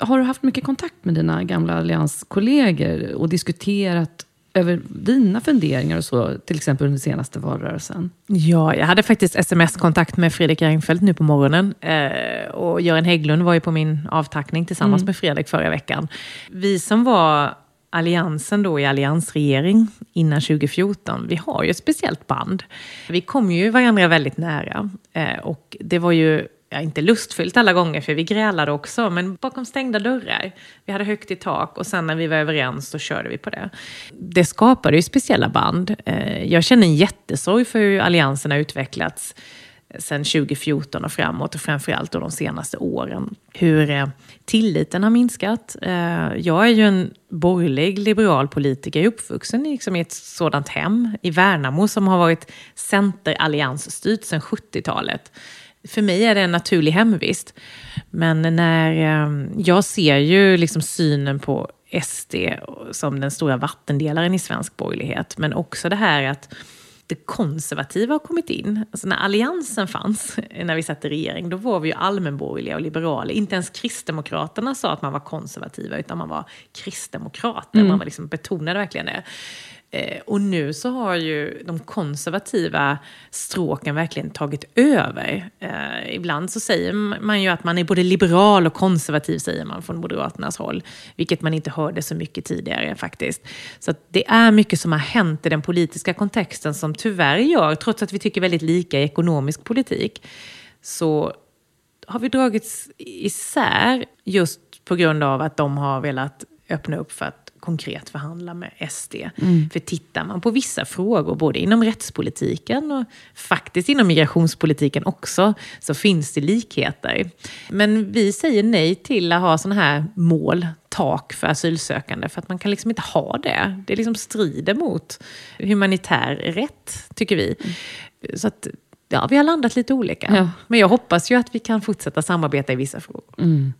har du haft mycket kontakt med dina gamla allianskollegor och diskuterat över dina funderingar och så, till exempel under senaste valrörelsen? Ja, jag hade faktiskt sms-kontakt med Fredrik Reinfeldt nu på morgonen. Eh, och Göran Hägglund var ju på min avtackning tillsammans mm. med Fredrik förra veckan. Vi som var alliansen då i alliansregering innan 2014, vi har ju ett speciellt band. Vi kom ju varandra väldigt nära. Eh, och det var ju ja, inte lustfyllt alla gånger, för vi grälade också, men bakom stängda dörrar. Vi hade högt i tak och sen när vi var överens så körde vi på det. Det skapade ju speciella band. Eh, jag känner en jättesorg för hur alliansen har utvecklats sen 2014 och framåt och framförallt då de senaste åren. Hur eh, tilliten har minskat. Eh, jag är ju en borgerlig liberal politiker, uppvuxen liksom i ett sådant hem i Värnamo som har varit centeralliansstyrt sedan 70-talet för mig är det en naturlig hemvist. Men när eh, jag ser ju liksom synen på SD som den stora vattendelaren i svensk borgerlighet, men också det här att det konservativa har kommit in. Alltså när alliansen fanns, [LAUGHS] när vi satt i regering, då var vi ju allmänborgerliga och liberala. Inte ens Kristdemokraterna sa att man var konservativa, utan man var kristdemokrater. Mm. Man var liksom betonade verkligen det. Eh, och nu så har ju de konservativa stråken verkligen tagit över. Eh, ibland så säger man ju att man är både liberal och konservativ, säger man från Moderaternas håll. Vilket man inte hörde så mycket tidigare faktiskt. Så det är mycket som har hänt i den politiska kontexten som tyvärr gör, trots att vi tycker väldigt lika i ekonomisk politik, så har vi dragits isär just på grund av att de har velat öppna upp för att konkret förhandla med SD. Mm. För tittar man på vissa frågor, både inom rättspolitiken och faktiskt inom migrationspolitiken också, så finns det likheter. Men vi säger nej till att ha sådana här mål, tak för asylsökande, för att man kan liksom inte ha det. Det liksom strider mot humanitär rätt, tycker vi. Mm. Så att, ja, vi har landat lite olika. Ja. Men jag hoppas ju att vi kan fortsätta samarbeta i vissa frågor. Mm.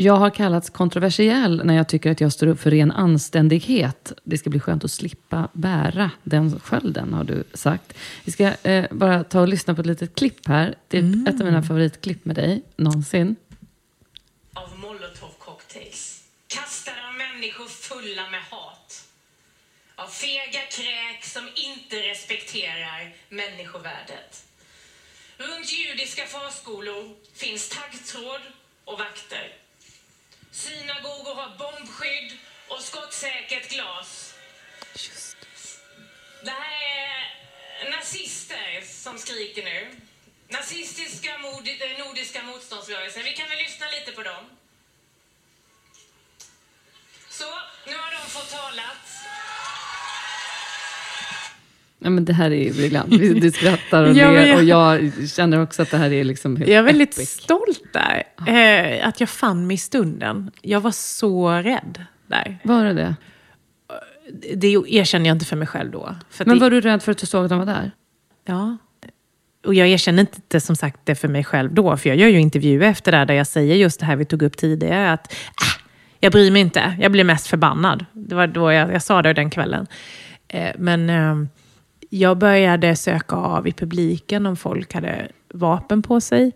Jag har kallats kontroversiell när jag tycker att jag står upp för ren anständighet. Det ska bli skönt att slippa bära den skölden, har du sagt. Vi ska eh, bara ta och lyssna på ett litet klipp här. Det är mm. ett av mina favoritklipp med dig någonsin. Av molotovcocktails. Kastade av människor fulla med hat. Av fega kräk som inte respekterar människovärdet. Runt judiska förskolor finns taggtråd och vakter. Synagogor har bombskydd och skottsäkert glas. Just. Det här är nazister som skriker nu. Nazistiska nordiska motståndsrörelsen. Vi kan väl lyssna lite på dem. Så, nu har de fått talat. Ja, men det här är ju briljant. Du skrattar och [LAUGHS] ja, ler jag... och jag känner också att det här är liksom Jag är väldigt epic. stolt där. Eh, att jag fann mig i stunden. Jag var så rädd där. Var det det? Det erkänner jag inte för mig själv då. men det... var du rädd för att du såg att de var där? Ja. Och jag erkänner inte som sagt det för mig själv då, för jag gör ju intervjuer efter det där jag säger just det här vi tog upp tidigare, att äh, jag bryr mig inte, jag blir mest förbannad. Det var då jag, jag sa det den kvällen. Eh, men eh, jag började söka av i publiken om folk hade vapen på sig.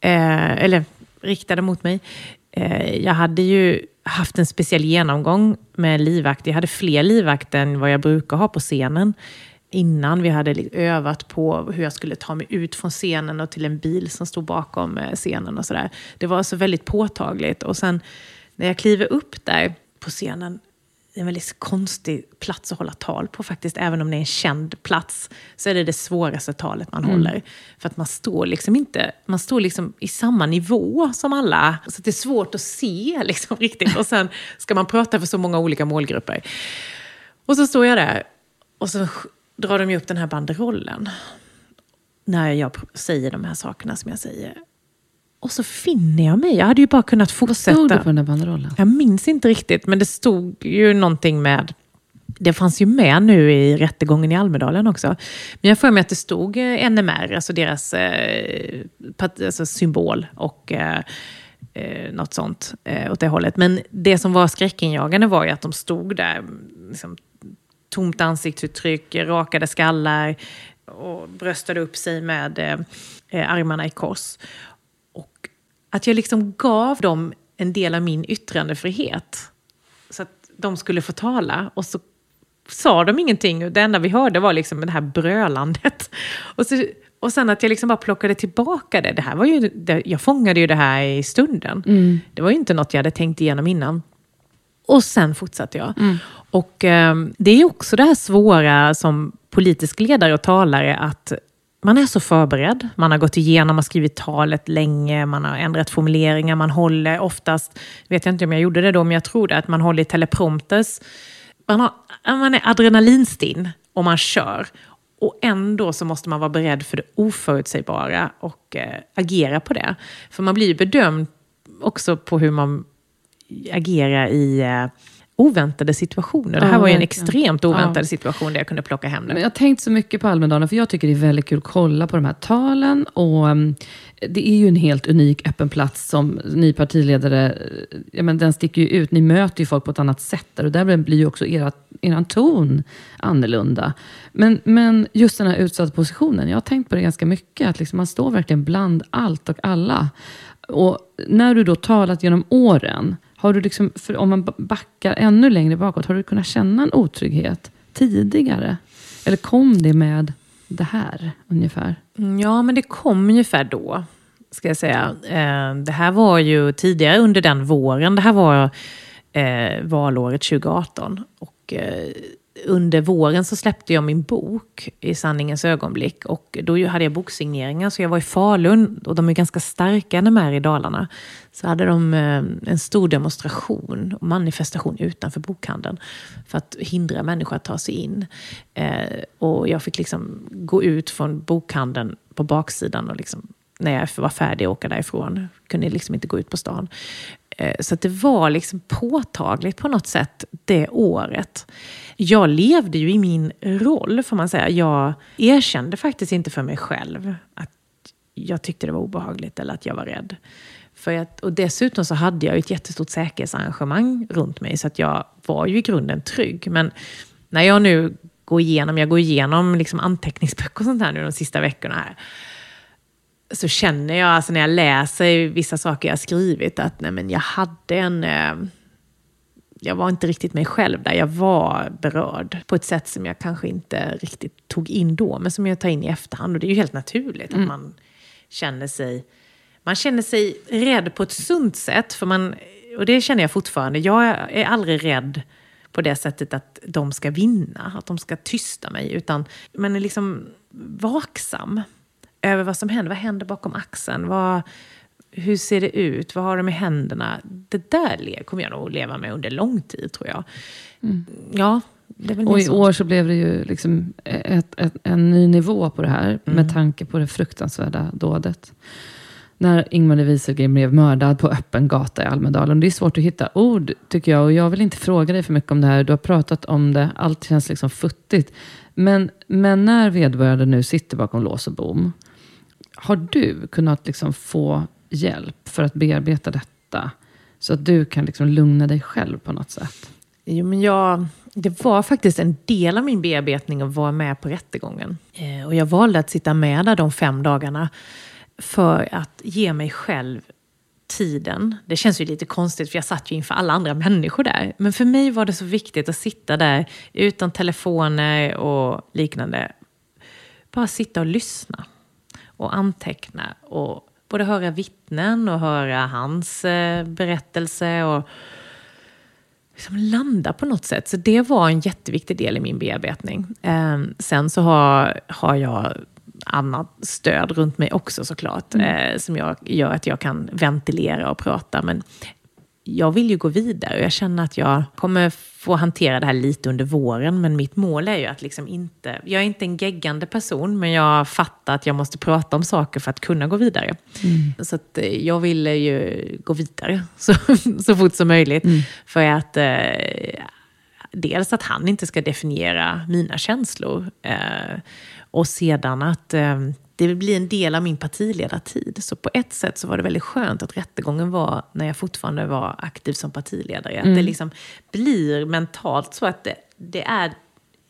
Eh, eller riktade mot mig. Eh, jag hade ju haft en speciell genomgång med livvakt. Jag hade fler livvakter än vad jag brukar ha på scenen. Innan vi hade övat på hur jag skulle ta mig ut från scenen och till en bil som stod bakom eh, scenen och sådär. Det var så väldigt påtagligt. Och sen när jag kliver upp där på scenen en väldigt konstig plats att hålla tal på faktiskt. Även om det är en känd plats så är det det svåraste talet man mm. håller. För att man står liksom inte, man står liksom i samma nivå som alla. Så det är svårt att se [LAUGHS] liksom riktigt. Och sen ska man prata för så många olika målgrupper. Och så står jag där och så drar de upp den här banderollen. När jag säger de här sakerna som jag säger. Och så finner jag mig. Jag hade ju bara kunnat fortsätta. Vad stod det på den där banderollen? Jag minns inte riktigt, men det stod ju någonting med... Det fanns ju med nu i rättegången i Almedalen också. Men jag får mig att det stod eh, NMR, alltså deras eh, alltså symbol. och... Eh, eh, något sånt eh, åt det hållet. Men det som var skräckinjagande var ju att de stod där, liksom, tomt ansiktsuttryck, rakade skallar och bröstade upp sig med eh, armarna i kors. Att jag liksom gav dem en del av min yttrandefrihet. Så att de skulle få tala. Och så sa de ingenting. Det enda vi hörde var liksom det här brölandet. Och, så, och sen att jag liksom bara plockade tillbaka det. det, här var ju, det jag fångade ju det här i stunden. Mm. Det var ju inte något jag hade tänkt igenom innan. Och sen fortsatte jag. Mm. Och eh, det är också det här svåra som politisk ledare och talare att man är så förberedd. Man har gått igenom och skrivit talet länge, man har ändrat formuleringar, man håller oftast, vet jag inte om jag gjorde det då, men jag tror det, att man håller i teleprompters. Man, har, man är adrenalinstinn och man kör. Och ändå så måste man vara beredd för det oförutsägbara och eh, agera på det. För man blir bedömd också på hur man agerar i eh, oväntade situationer. Det här ja, var ju en extremt oväntad ja. situation där jag kunde plocka hem det. Men jag har tänkt så mycket på Almedalen, för jag tycker det är väldigt kul att kolla på de här talen. Och um, Det är ju en helt unik öppen plats som ny partiledare, ja, men den sticker ju ut. Ni möter ju folk på ett annat sätt där och där blir ju också era, er ton annorlunda. Men, men just den här utsatta positionen, jag har tänkt på det ganska mycket. Att liksom man står verkligen bland allt och alla. Och när du då talat genom åren, har du liksom, om man backar ännu längre bakåt, har du kunnat känna en otrygghet tidigare? Eller kom det med det här ungefär? Mm, ja, men det kom ungefär då, ska jag säga. Eh, det här var ju tidigare under den våren. Det här var eh, valåret 2018. Och eh, under våren så släppte jag min bok i sanningens ögonblick. Och då hade jag boksigneringar, så jag var i Falun och de är ganska starka när de är i Dalarna. Så hade de eh, en stor demonstration och manifestation utanför bokhandeln för att hindra människor att ta sig in. Eh, och jag fick liksom gå ut från bokhandeln på baksidan och liksom, när jag var färdig att åka därifrån. Kunde liksom inte gå ut på stan. Eh, så det var liksom påtagligt på något sätt det året jag levde ju i min roll, får man säga. Jag erkände faktiskt inte för mig själv att jag tyckte det var obehagligt eller att jag var rädd. För att, och dessutom så hade jag ett jättestort säkerhetsarrangemang runt mig, så att jag var ju i grunden trygg. Men när jag nu går igenom, jag går igenom liksom anteckningsböcker och sånt här nu de sista veckorna här, så känner jag, alltså när jag läser vissa saker jag skrivit, att nej men jag hade en... Eh, jag var inte riktigt mig själv där. Jag var berörd på ett sätt som jag kanske inte riktigt tog in då, men som jag tar in i efterhand. Och det är ju helt naturligt mm. att man känner sig man känner sig rädd på ett sunt sätt. För man, och det känner jag fortfarande. Jag är aldrig rädd på det sättet att de ska vinna, att de ska tysta mig. Utan man är liksom vaksam över vad som händer. Vad händer bakom axeln? Vad, hur ser det ut? Vad har de i händerna? Det där kommer jag nog leva med under lång tid, tror jag. Mm. Ja, och i sånt. år så blev det ju liksom ett, ett, en ny nivå på det här, mm. med tanke på det fruktansvärda dådet. När Ingmarie Wieselgren blev mördad på öppen gata i Almedalen. Det är svårt att hitta ord, tycker jag. Och jag vill inte fråga dig för mycket om det här. Du har pratat om det. Allt känns liksom futtigt. Men, men när vederbörande nu sitter bakom lås och bom. Har du kunnat liksom få hjälp för att bearbeta detta? Så att du kan liksom lugna dig själv på något sätt? Jo, men jag, det var faktiskt en del av min bearbetning att vara med på rättegången. Eh, och jag valde att sitta med där de fem dagarna för att ge mig själv tiden. Det känns ju lite konstigt för jag satt ju inför alla andra människor där. Men för mig var det så viktigt att sitta där utan telefoner och liknande. Bara sitta och lyssna och anteckna och både höra vittnen och höra hans eh, berättelse och liksom landa på något sätt. Så det var en jätteviktig del i min bearbetning. Eh, sen så har, har jag annat stöd runt mig också såklart, mm. eh, som jag, gör att jag kan ventilera och prata. Men jag vill ju gå vidare och jag känner att jag kommer få hantera det här lite under våren. Men mitt mål är ju att liksom inte... Jag är inte en geggande person, men jag fattar att jag måste prata om saker för att kunna gå vidare. Mm. Så eh, jag vill ju gå vidare [LAUGHS] så, så fort som möjligt. Mm. För att... Eh, dels att han inte ska definiera mina känslor. Eh, och sedan att eh, det blir en del av min partiledartid. Så på ett sätt så var det väldigt skönt att rättegången var när jag fortfarande var aktiv som partiledare. Mm. Att det liksom blir mentalt så att det, det är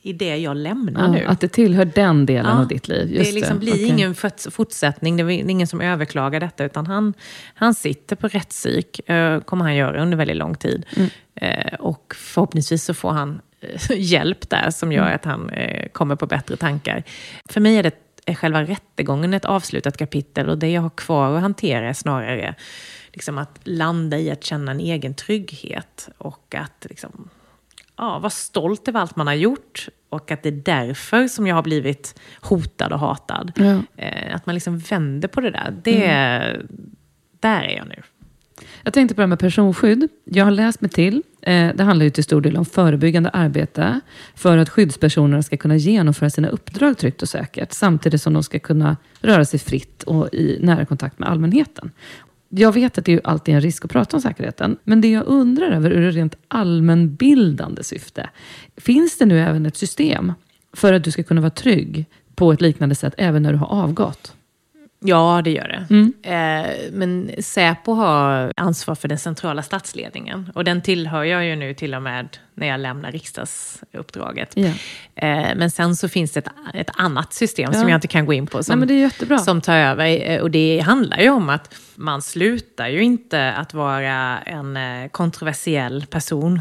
i det jag lämnar ja, nu. Att det tillhör den delen ja, av ditt liv. Just det liksom det. blir okay. ingen fortsättning, det är ingen som överklagar detta. Utan han, han sitter på rättspsyk, eh, kommer han göra under väldigt lång tid. Mm. Eh, och förhoppningsvis så får han eh, [LAUGHS] hjälp där som gör mm. att han kommer på bättre tankar. För mig är det är själva rättegången ett avslutat kapitel och det jag har kvar att hantera är snarare liksom att landa i att känna en egen trygghet och att liksom, ja, vara stolt över allt man har gjort och att det är därför som jag har blivit hotad och hatad. Ja. Eh, att man liksom vänder på det där. Det, mm. Där är jag nu. Jag tänkte på det här med personskydd. Jag har läst mig till. Eh, det handlar ju till stor del om förebyggande arbete för att skyddspersonerna ska kunna genomföra sina uppdrag tryggt och säkert samtidigt som de ska kunna röra sig fritt och i nära kontakt med allmänheten. Jag vet att det är alltid en risk att prata om säkerheten, men det jag undrar över ur ett rent allmänbildande syfte. Finns det nu även ett system för att du ska kunna vara trygg på ett liknande sätt även när du har avgått? Ja, det gör det. Mm. Eh, men Säpo har ansvar för den centrala statsledningen. Och den tillhör jag ju nu till och med när jag lämnar riksdagsuppdraget. Yeah. Eh, men sen så finns det ett, ett annat system ja. som jag inte kan gå in på som, Nej, som tar över. Eh, och det handlar ju om att man slutar ju inte att vara en eh, kontroversiell person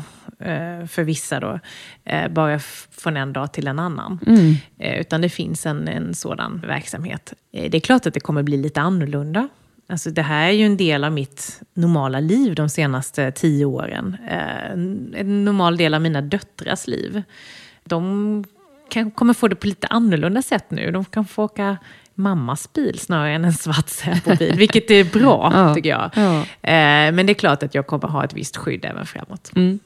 för vissa då, eh, bara från en dag till en annan. Mm. Eh, utan det finns en, en sådan verksamhet. Eh, det är klart att det kommer bli lite annorlunda. Alltså det här är ju en del av mitt normala liv de senaste tio åren. Eh, en normal del av mina döttrars liv. De kan, kommer få det på lite annorlunda sätt nu. De kan få åka mammas bil snarare än en svart Säpo-bil, [LAUGHS] vilket är bra ja, tycker jag. Ja. Eh, men det är klart att jag kommer ha ett visst skydd även framåt. Mm.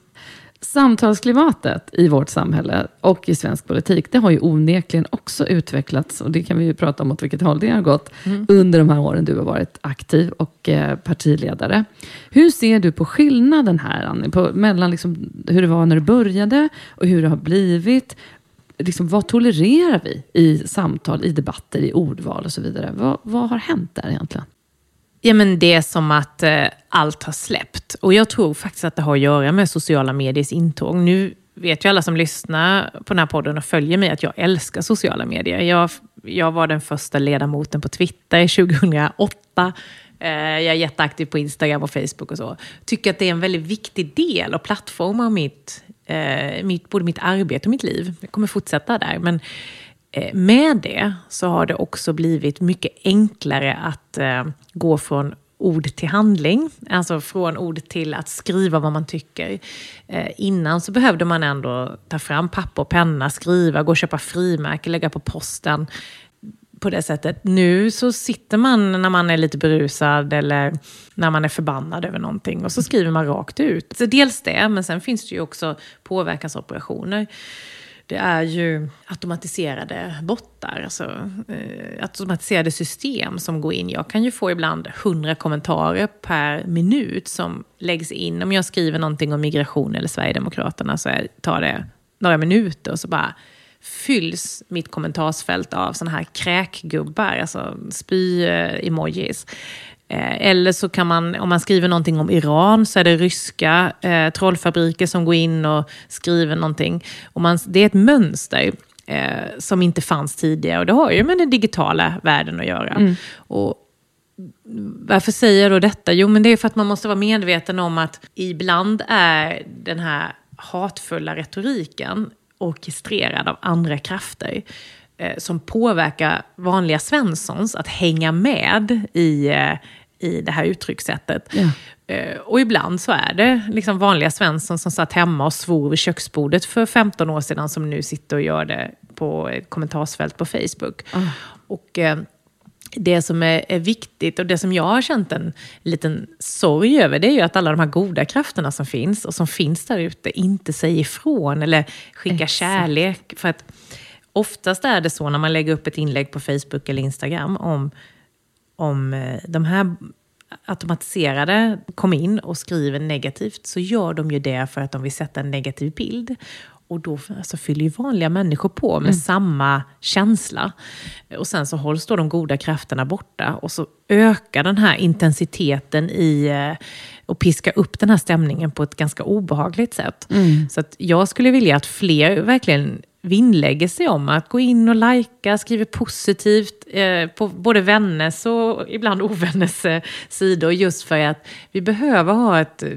Samtalsklimatet i vårt samhälle och i svensk politik, det har ju onekligen också utvecklats, och det kan vi ju prata om åt vilket håll det har gått, mm. under de här åren du har varit aktiv och eh, partiledare. Hur ser du på skillnaden här, Annie, på, mellan liksom hur det var när du började och hur det har blivit? Liksom, vad tolererar vi i samtal, i debatter, i ordval och så vidare? Vad, vad har hänt där egentligen? Ja, men det är som att eh, allt har släppt. Och jag tror faktiskt att det har att göra med sociala mediers intåg. Nu vet ju alla som lyssnar på den här podden och följer mig att jag älskar sociala medier. Jag, jag var den första ledamoten på Twitter 2008. Eh, jag är jätteaktiv på Instagram och Facebook och så. Tycker att det är en väldigt viktig del och plattform av mitt, eh, mitt, både mitt arbete och mitt liv. Jag kommer fortsätta där. Men Eh, Eh, med det så har det också blivit mycket enklare att eh, gå från ord till handling. Alltså från ord till att skriva vad man tycker. Eh, innan så behövde man ändå ta fram papper och penna, skriva, gå och köpa frimärke, lägga på posten. På det sättet. Nu så sitter man när man är lite berusad eller när man är förbannad över någonting och så skriver man rakt ut. Så dels det, men sen finns det ju också påverkansoperationer det är ju automatiserade bottar, alltså eh, automatiserade system som går in. Jag kan ju få ibland 100 kommentarer per minut som läggs in. Om jag skriver någonting om migration eller Sverigedemokraterna så tar det några minuter och så bara fylls mitt kommentarsfält av såna här kräkgubbar, alltså spy-emojis. Eh, eller så kan man, om man skriver någonting om Iran, så är det ryska eh, trollfabriker som går in och skriver någonting. Och man, det är ett mönster eh, som inte fanns tidigare. Och det har ju med den digitala världen att göra. Mm. Och varför säger jag då detta? Jo, men det är för att man måste vara medveten om att ibland är den här hatfulla retoriken orkestrerad av andra krafter eh, som påverkar vanliga svenssons att hänga med i eh, i det här uttryckssättet. Ja. Eh, Och ibland så är det liksom vanliga Svensson som satt hemma och svor vid köksbordet för 15 år sedan som nu sitter och gör det på ett kommentarsfält på Facebook. Och eh, det som är, är viktigt och det som jag har känt en liten sorg över det är ju att alla de här goda krafterna som finns och som finns där ute inte säger ifrån eller skickar kärlek. För att oftast är det så när man lägger upp ett inlägg på Facebook eller Instagram om om eh, de här automatiserade kom in och skriver negativt så gör de ju det för att de vill sätta en negativ bild. Och då alltså, fyller ju vanliga människor på med samma känsla. Och sen så hålls då de goda krafterna borta och så ökar den här intensiteten i eh, och piska upp den här stämningen på ett ganska obehagligt sätt. Så att jag skulle vilja att fler verkligen vinnlägger sig om att gå in och lajka, skriver positivt eh, på både vänners och ibland ovänners eh, sidor. Just för att vi behöver ha ett, eh,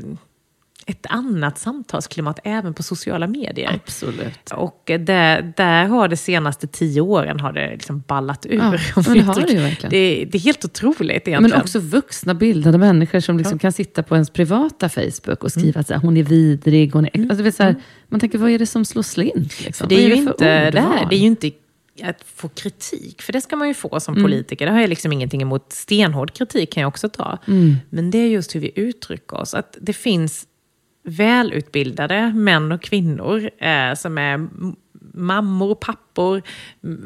ett annat samtalsklimat även på sociala medier. Absolut. Och eh, där, där har det senaste tio åren har det liksom ballat ur. Ja, det har det verkligen. det, det är helt otroligt egentligen. Men också vuxna bildade människor som liksom kan sitta på ens privata Facebook och skriva att så här, hon är vidrig. Hon är, äck-" alltså, det är så här, Man tänker, vad är det som slår slint? Liksom? Det är, Vad ju inte det här, det är ju inte att få kritik, för det ska man ju få som Mm. politiker. Det har jag liksom ingenting emot. Stenhård kritik kan jag också ta. Mm. Men det är just hur vi uttrycker oss. Att det finns välutbildade män och kvinnor eh, som är mammor och pappor,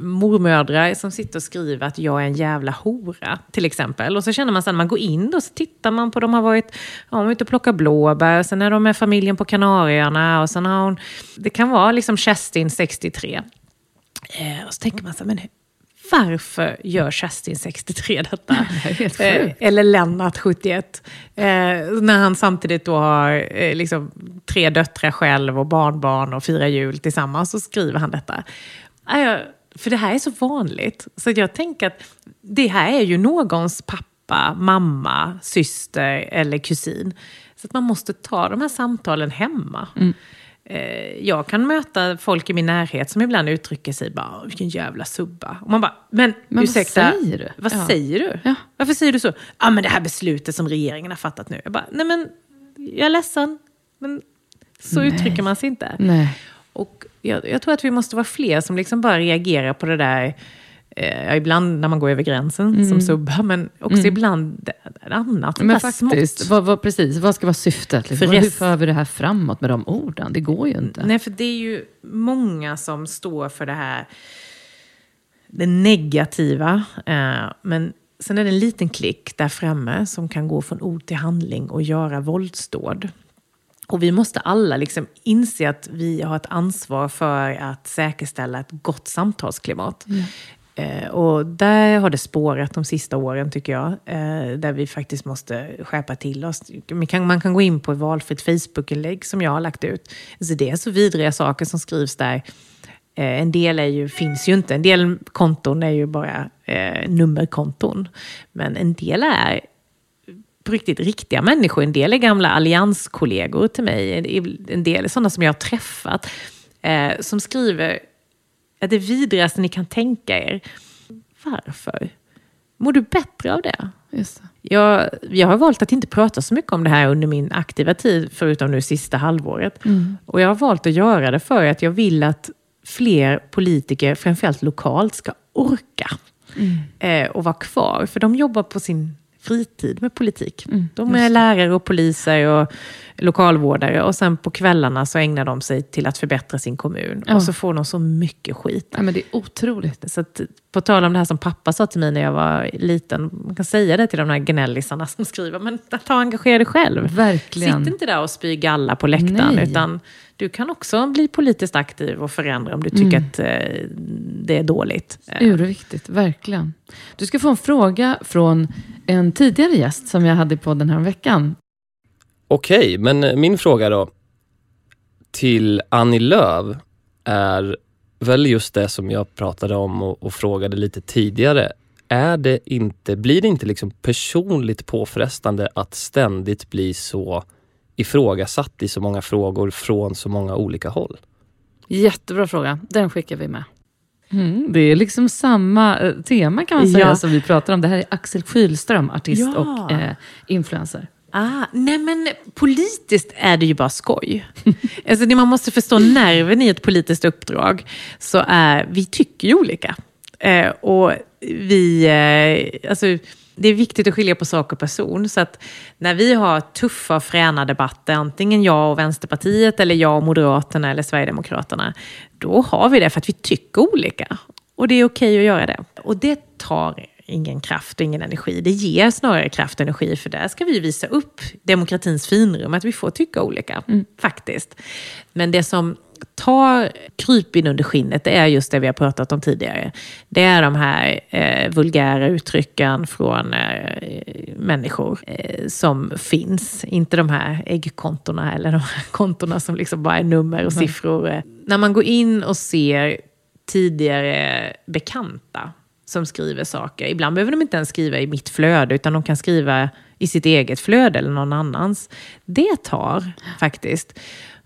mormödrar som sitter och skriver att jag är en jävla hora, till exempel. Och så känner man sen när man går in och så tittar man på, de har varit ja, de ute och plockat blåbär, sen är de med familjen på Kanarieöarna och sen har hon, det kan vara liksom Kerstin 63. Eh, och så tänker man så här, men varför gör Kerstin 63 detta? [LAUGHS] helt Eh, eller Lennart 71. Eh, när han samtidigt då har eh, liksom, tre döttrar själv och barnbarn och firar jul tillsammans så skriver han detta. Ah, för det här är så vanligt. Så jag tänker att det här är ju någons pappa, mamma, syster eller kusin. Så att man måste ta de här samtalen hemma. Eh, Jag kan möta folk i min närhet som ibland uttrycker sig bara, vilken jävla subba. Och man bara, men, Men vad ursäkta, säger du? Vad Ja. säger du? Ja. Varför säger du så? Ja, men det här beslutet som regeringen har fattat nu. Jag bara, nej men, jag är ledsen. Men så Nej. uttrycker man sig inte. Nej. Och jag, jag tror att vi måste vara fler som liksom bara reagerar på det där. Eh, ibland när man går över gränsen som subba, men också ibland det- det annat. Mm. Men faktiskt, vad, vad, precis, vad ska vara syftet? Liksom? För Hur för vi det här framåt med de orden? Det går ju inte. Nej, för det är ju många som står för det här det negativa. Eh, men sen är det en liten klick där framme som kan gå från ord till handling och göra våldsdåd. Och vi måste alla liksom inse att vi har ett ansvar för att säkerställa ett gott samtalsklimat. Eh, Eh, och där har det spårat de sista åren tycker jag. Eh, där vi faktiskt måste skärpa till oss. Man kan, man kan gå in på ett valfritt Facebook-inlägg som jag har lagt ut. Alltså det är så vidriga saker som skrivs där. Eh, en del är ju, finns ju inte. En del konton är ju bara eh, nummerkonton. Men en del är på riktigt riktiga människor. En del är gamla allianskollegor till mig. En del är sådana som jag har träffat. Eh, som skriver att det vidrigaste ni kan tänka er. Varför? Mår du bättre av det? Just det. Jag, jag har valt att inte prata så mycket om det här under min aktiva tid, förutom nu sista halvåret. Och jag har valt att göra det för att jag vill att fler politiker, framförallt lokalt, ska orka eh, och vara kvar. För de jobbar på sin fritid med politik. de är lärare och poliser och lokalvårdare och sen på kvällarna så ägnar de sig till att förbättra sin kommun. Ja. Och så får de så mycket skit. Nej, men det är otroligt. Så att, på tal om det här som pappa sa till mig när jag var liten, man kan säga det till de här gnällisarna som skriver, men ta engagera dig själv. Verkligen. Sitt inte där och spy galla på läktaren, Nej. utan du kan också bli politiskt aktiv och förändra om du tycker Mm. att eh, det är dåligt. Eh, Urviktigt, verkligen. Du ska få en fråga från en tidigare gäst som jag hade på den här veckan. Okej, men eh, min fråga då till Annie Lööf är väl just det som jag pratade om och, och frågade lite tidigare. Är det inte, blir det inte liksom personligt påfrestande att ständigt bli så ifrågasatt i så många frågor från så många olika håll? Jättebra fråga. Den skickar vi med. Mm, det är liksom samma eh, tema kan man säga Ja. som vi pratar om. Det här är Axel Kylström, artist Ja. och eh, influencer. Ah, nej men politiskt är det ju bara skoj. [LAUGHS] alltså det man måste förstå nerven i ett politiskt uppdrag, så är vi tycker ju olika. Eh, och vi, eh, alltså, det är viktigt att skilja på sak och person. Så att när vi har tuffa och fräna debatter, antingen jag och Vänsterpartiet, eller jag och Moderaterna eller Sverigedemokraterna, då har vi det för att vi tycker olika. Och det är okej att göra det. Och det tar ingen kraft och ingen energi. Det ger snarare kraft och energi, för där ska vi visa upp demokratins finrum, att vi får tycka olika, faktiskt. Men det som tar krypin under skinnet, det är just det vi har pratat om tidigare. Det är de här eh, vulgära uttrycken från eh, människor eh, som finns. Inte de här äggkontona eller de här kontona som liksom bara är nummer och siffror. Eh, När man går in och ser tidigare bekanta som skriver saker. Ibland behöver de inte ens skriva i mitt flöde, utan de kan skriva i sitt eget flöde eller någon annans. Det tar faktiskt.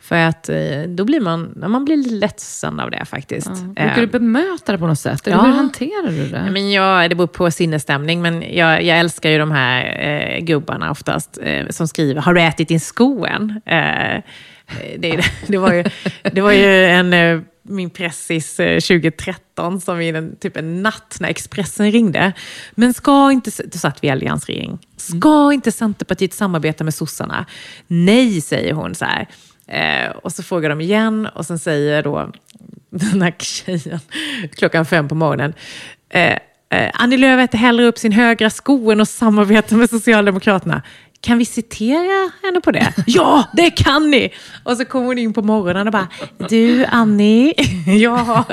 För att eh, då blir man, ja, man blir ledsen av det faktiskt. Brukar du Eh, bemöta det på något sätt? Eller ja. hur hanterar du det? men jag, det beror på sinnesstämning, men jag, jag älskar ju de här eh, gubbarna oftast eh, som skriver “Har du ätit din sko än?” eh, det, [LAUGHS] det, var ju, det var ju en, eh, min pressis eh, 2013 som i en, typ en natt när Expressen ringde. Men ska inte, då satt vi i alliansregering. Ska inte Centerpartiet samarbeta med sossarna? Nej, säger hon så här. Eh, och så frågar de igen och sen säger då den här tjejen klockan fem på morgonen. Eh, eh, Annie Lööf äter hellre upp sin högra sko än att samarbeta med Socialdemokraterna. Kan vi citera henne på det? [LAUGHS] ja, det kan ni! Och så kom hon in på morgonen och bara, du Annie, [LAUGHS] ja.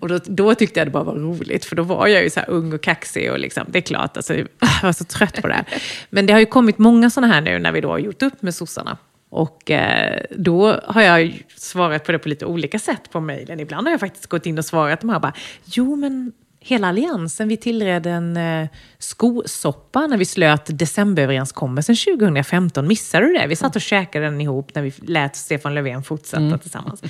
Och då, då tyckte jag det bara var roligt, för då var jag ju så här ung och kaxig och liksom, det är klart, alltså, jag var så trött på det. Men det har ju kommit många sådana här nu när vi då har gjort upp med sossarna. Och eh, då har jag svarat på det på lite olika sätt på mejlen. Ibland har jag faktiskt gått in och svarat de här bara, jo men hela alliansen, vi tillredde en eh, skosoppa när vi slöt decemberöverenskommelsen 2015. Missade du det? Vi satt och käkade den ihop när vi lät Stefan Löfven fortsätta tillsammans.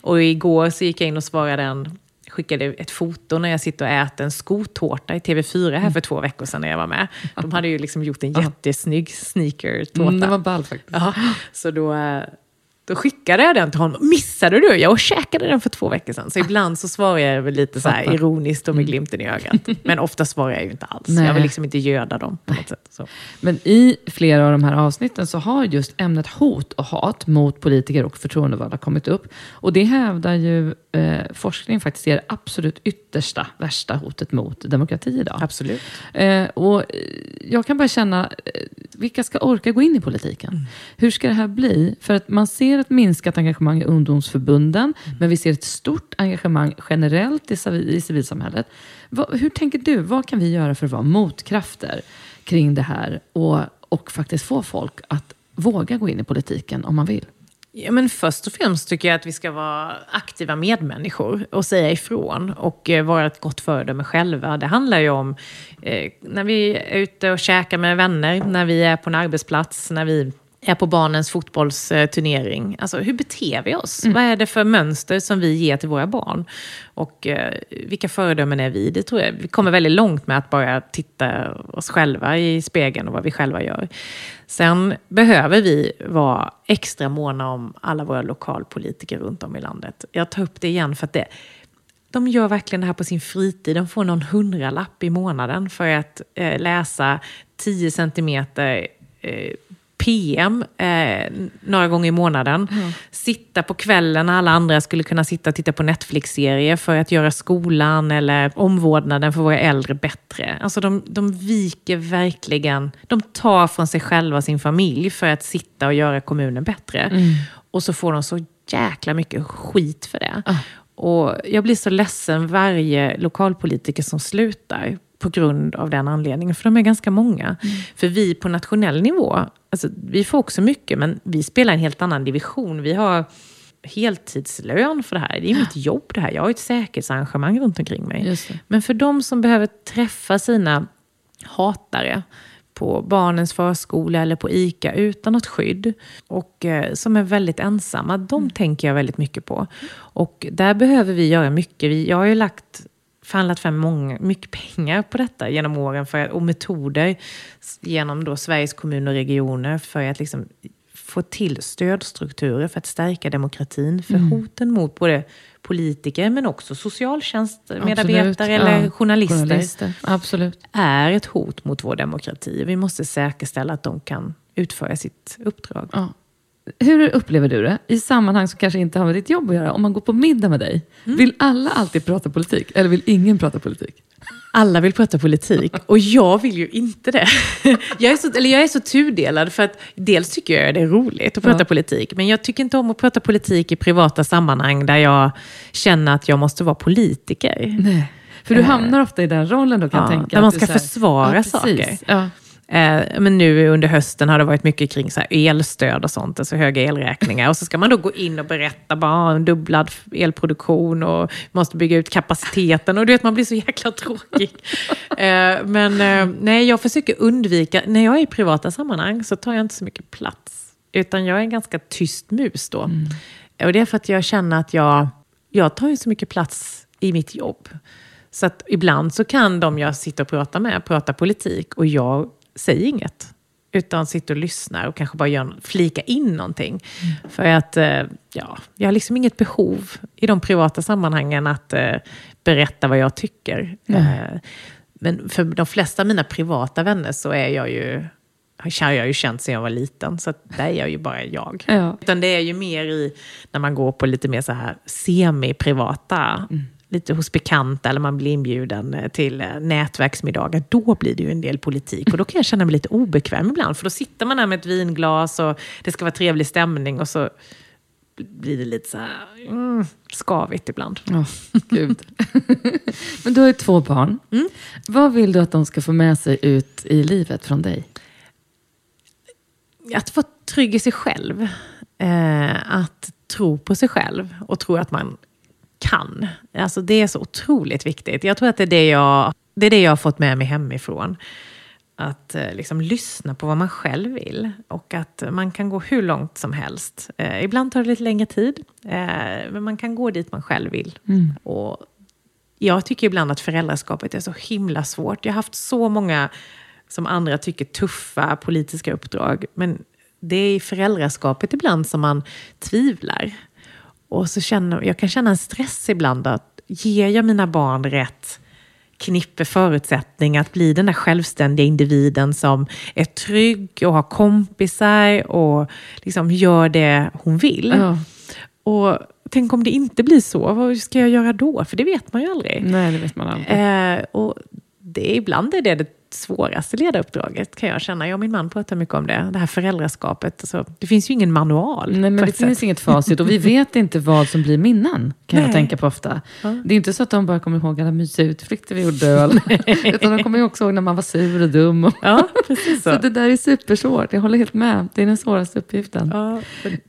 Och igår så gick jag in och svarade en skickade ett foto när jag sitter och äter en skotårta i TV4 här för två veckor sedan när jag var med. De hade ju liksom gjort en jättesnygg sneaker-tårta. Mm, det var ball faktiskt. Ja, så då, eh, då skickade jag den till honom. Missade du? Jag käkade den för två veckor sedan. Så ibland så svarar jag väl lite så här ironiskt och med glimten i ögat. Men ofta svarar jag ju inte alls. Nej. Jag vill liksom inte göda dem på något sätt. Så. Men i flera av de här avsnitten så har just ämnet hot och hat mot politiker och förtroendevalda kommit upp. Och det hävdar ju eh, forskning faktiskt är det absolut yttersta, värsta hotet mot demokrati idag. Absolut. Eh, och eh, jag kan bara känna, eh, vilka ska orka gå in i politiken? Hur ska det här bli? För att man ser ett minskat engagemang i ungdomsförbunden, men vi ser ett stort engagemang generellt i, i civilsamhället. Vad, hur tänker du? Vad kan vi göra för att vara motkrafter kring det här och, och faktiskt få folk att våga gå in i politiken om man vill? Ja, men först och främst tycker jag att vi ska vara aktiva medmänniskor och säga ifrån och eh, vara ett gott föredöme själva. Det handlar ju om eh, när vi är ute och käkar med vänner, när vi är på en arbetsplats, när vi är på barnens fotbollsturnering. Alltså hur beter vi oss? Vad är det för mönster som vi ger till våra barn? Och eh, vilka föredömen är vi? Det tror jag. Vi kommer väldigt långt med att bara titta oss själva i spegeln och vad vi själva gör. Sen behöver vi vara extra måna om alla våra lokalpolitiker runt om i landet. Jag tar upp det igen för att det, de gör verkligen det här på sin fritid. De får någon hundralapp i månaden för att eh, läsa 10 centimeter eh, PM eh, några gånger i månaden. Sitta på kvällen när alla andra skulle kunna sitta och titta på Netflix-serier för att göra skolan eller omvårdnaden för våra äldre bättre. Alltså de, de viker verkligen, de tar från sig själva och sin familj för att sitta och göra kommunen bättre. Och så får de så jäkla mycket skit för det. Och jag blir så ledsen varje lokalpolitiker som slutar på grund av den anledningen, för de är ganska många. För vi på nationell nivå, alltså, vi får också mycket, men vi spelar en helt annan division. Vi har heltidslön för det här. Det är mitt jobb det här. Jag har ett säkerhetsarrangemang runt omkring mig. Men för de som behöver träffa sina hatare på barnens förskola eller på ICA utan något skydd och eh, som är väldigt ensamma. De Mm. tänker jag väldigt mycket på. Och där behöver vi göra mycket. Vi, jag har ju lagt förhandlat fram många, mycket pengar på detta genom åren för, och metoder genom då Sveriges kommuner och regioner för att liksom få till stödstrukturer för att stärka demokratin. För Mm. hoten mot både politiker men också socialtjänstmedarbetare Absolut, eller ja. journalister, Journalister, absolut. är ett hot mot vår demokrati. Vi måste säkerställa att de kan utföra sitt uppdrag. Ja. Hur upplever du det? I sammanhang som kanske inte har med ditt jobb att göra. Om man går på middag med dig. Mm. Vill alla alltid prata politik? Eller vill ingen prata politik? Alla vill prata politik och jag vill ju inte det. [LAUGHS] Jag är så, eller jag är så tudelad för att dels tycker jag det är roligt att prata Ja. politik, men jag tycker inte om att prata politik i privata sammanhang där jag känner att jag måste vara politiker. Nej. För du hamnar ofta i den rollen då kan jag Ja, tänka. där man ska här- försvara precis. saker. Eh, men nu under hösten har det varit mycket kring så elstöd och sånt, alltså höga elräkningar. Och så ska man då gå in och berätta bara "Ah, en dubblad elproduktion och måste bygga ut kapaciteten. Och du vet, man blir så jäkla tråkig. [LAUGHS] eh, men eh, nej, jag försöker undvika, när jag är i privata sammanhang så tar jag inte så mycket plats. Utan jag är en ganska tyst mus då. Och det är för att jag känner att jag, jag tar ju så mycket plats i mitt jobb. Så att ibland så kan de jag sitter och pratar med prata politik och jag säger inget. Utan sitter och lyssnar och kanske bara gör, flika in någonting. För att eh, ja, jag har liksom inget behov i de privata sammanhangen att eh, berätta vad jag tycker. Eh, men för de flesta av mina privata vänner så är jag ju har jag ju känt sedan jag var liten, så där är jag ju bara jag. Ja. Utan det är ju mer i när man går på lite mer så här semi-privata, lite hos bekanta eller man blir inbjuden eh, till eh, nätverksmiddagar. Då blir det ju en del politik och då kan jag känna mig lite obekväm ibland. För då sitter man där med ett vinglas och det ska vara trevlig stämning och så blir det lite så här mm, skavigt ibland. Ja, gud. [LAUGHS] Men du har ju två barn. Mm. Vad vill du att de ska få med sig ut i livet från dig? att vara trygg i sig själv. Eh, att tro på sig själv och tro att man kan. Alltså det är så otroligt viktigt. Jag tror att det är det jag, det är det jag har fått med mig hemifrån. Att eh, liksom lyssna på vad man själv vill och att man kan gå hur långt som helst. Eh, ibland tar det lite längre tid, eh, men man kan gå dit man själv vill. Och jag tycker ibland att föräldraskapet är så himla svårt. Jag har haft så många, som andra tycker, tuffa politiska uppdrag. Men det är i föräldraskapet ibland som man tvivlar. Och så känner, jag kan känna en stress ibland att ger jag mina barn rätt knippe förutsättningar att bli den där självständiga individen som är trygg och har kompisar och liksom gör det hon vill. Ja. Och tänk om det inte blir så, vad ska jag göra då? För det vet man ju aldrig. Nej, det vet man aldrig. Eh, och det, ibland är det det svåraste ledaruppdraget kan jag känna. Jag och min man pratar mycket om det, det här föräldraskapet. Alltså, det finns ju ingen manual. Nej, men det finns sätt. inget facit och vi vet inte vad som blir minnen, kan jag Nej. tänka på ofta. Ja. Det är inte så att de bara kommer ihåg alla mysiga utflykter vi gjorde, [LAUGHS] utan de kommer ju också ihåg när man var sur och dum. Och, Ja, precis så. så det där är supersvårt, jag håller helt med. Det är den svåraste uppgiften. Ja,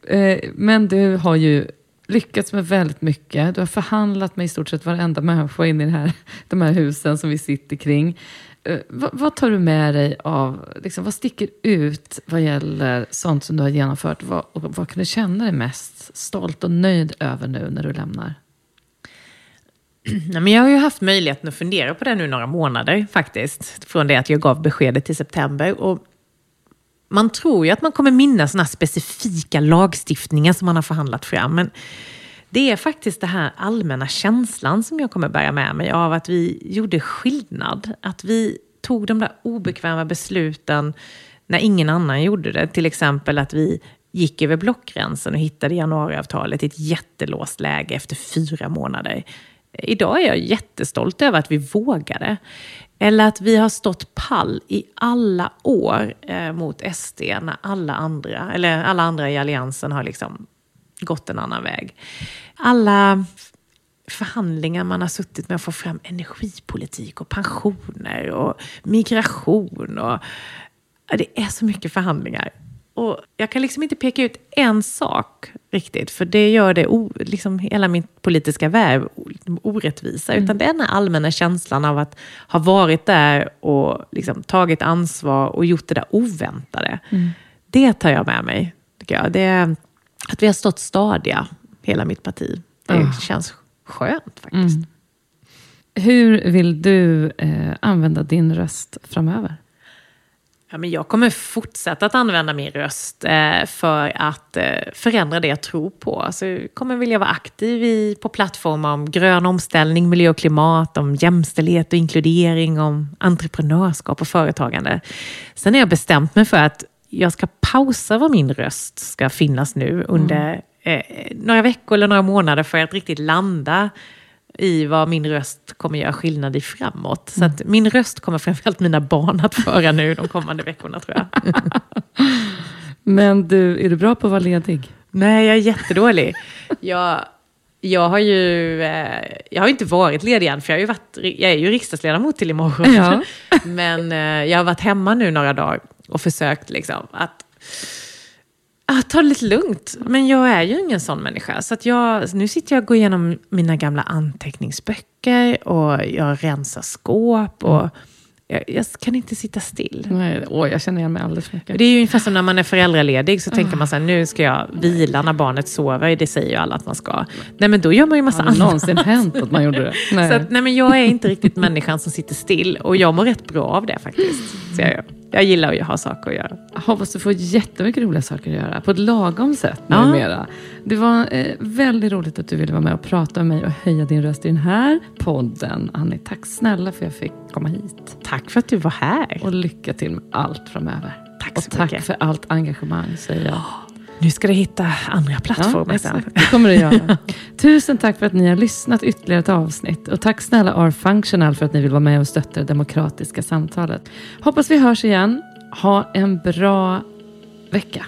Eh, Men du har ju lyckats med väldigt mycket. Du har förhandlat med i stort sett varenda människa in i det här, de här husen som vi sitter kring. Eh, Vad, vad tar du med dig av, liksom, vad sticker ut vad gäller sånt som du har genomfört? Vad, och vad kan du känna dig mest stolt och nöjd över nu när du lämnar? [CLEARS THROAT] Nej, men jag har ju haft möjligheten att fundera på det nu några månader faktiskt. Från det att jag gav beskedet i september. Och man tror ju att man kommer minnas sådana specifika lagstiftningar som man har förhandlat fram. Men det är faktiskt den här allmänna känslan som jag kommer bära med mig av att vi gjorde skillnad. Att vi tog de där obekväma besluten när ingen annan gjorde det. Till exempel att vi gick över blockgränsen och hittade januariavtalet i ett jättelåst läge efter fyra månader. Idag är jag jättestolt över att vi vågade. Eller att vi har stått pall i alla år eh, mot SD när alla andra, eller alla andra i alliansen har liksom gått en annan väg. Alla förhandlingar man har suttit med att få fram energipolitik och pensioner och migration. Och, det är så mycket förhandlingar. Och jag kan liksom inte peka ut en sak riktigt, för det gör det o, liksom hela min politiska värv orättvisa. Utan det är den här allmänna känslan av att ha varit där och liksom tagit ansvar och gjort det där oväntade. Det tar jag med mig, tycker jag. Det är att vi har stått stadiga, hela mitt parti. Det Ah. känns skönt faktiskt. Hur vill du eh, använda din röst framöver? Ja, men jag kommer fortsätta att använda min röst eh, för att eh, förändra det jag tror på. Alltså, jag kommer vilja vara aktiv i, på plattformar om grön omställning, miljö och klimat, om jämställdhet och inkludering, om entreprenörskap och företagande. Sen har jag bestämt mig för att jag ska pausa var min röst ska finnas nu under eh, några veckor eller några månader för att riktigt landa i vad min röst kommer göra skillnad i framåt. Så att min röst kommer framförallt mina barn att föra nu de kommande veckorna tror jag. [LAUGHS] Men du, är du bra på att vara ledig? Nej, jag är jättedålig. Jag, jag har ju eh, jag har inte varit ledig än, för jag, har ju varit, jag är ju riksdagsledamot till imorgon. Ja. [LAUGHS] Men eh, jag har varit hemma nu några dagar och försökt liksom att att ta det lite lugnt. Men jag är ju ingen sån människa. Så att jag, nu sitter jag och går igenom mina gamla anteckningsböcker och jag rensar skåp. Och jag, jag kan inte sitta still. Nej, åh, jag känner igen mig alldeles för mycket. Det är ju ungefär som när man är föräldraledig så tänker man så här, nu ska jag vila när barnet sover. Det säger ju alla att man ska. Nej men då gör man ju massa Har det annat. någonsin hänt att man gjorde det? Nej. [LAUGHS] Så att, nej men jag är inte riktigt människan som sitter still och jag mår rätt bra av det faktiskt. Så jag, jag gillar att ha saker att göra. Hoppas du får jättemycket roliga saker att göra på ett lagom sätt Ja. numera. Det var eh, väldigt roligt att du ville vara med och prata med mig och höja din röst i den här podden. Annie, tack snälla för att jag fick komma hit. Tack för att du var här. Och lycka till med allt framöver. Tack och så tack mycket. för allt engagemang, säger jag. Nu ska du hitta andra plattformar sen. exakt. Det kommer du göra. [LAUGHS] Tusen tack för att ni har lyssnat ytterligare ett avsnitt. Och tack snälla R-Functional för att ni vill vara med och stötta det demokratiska samtalet. Hoppas vi hörs igen. Ha en bra vecka.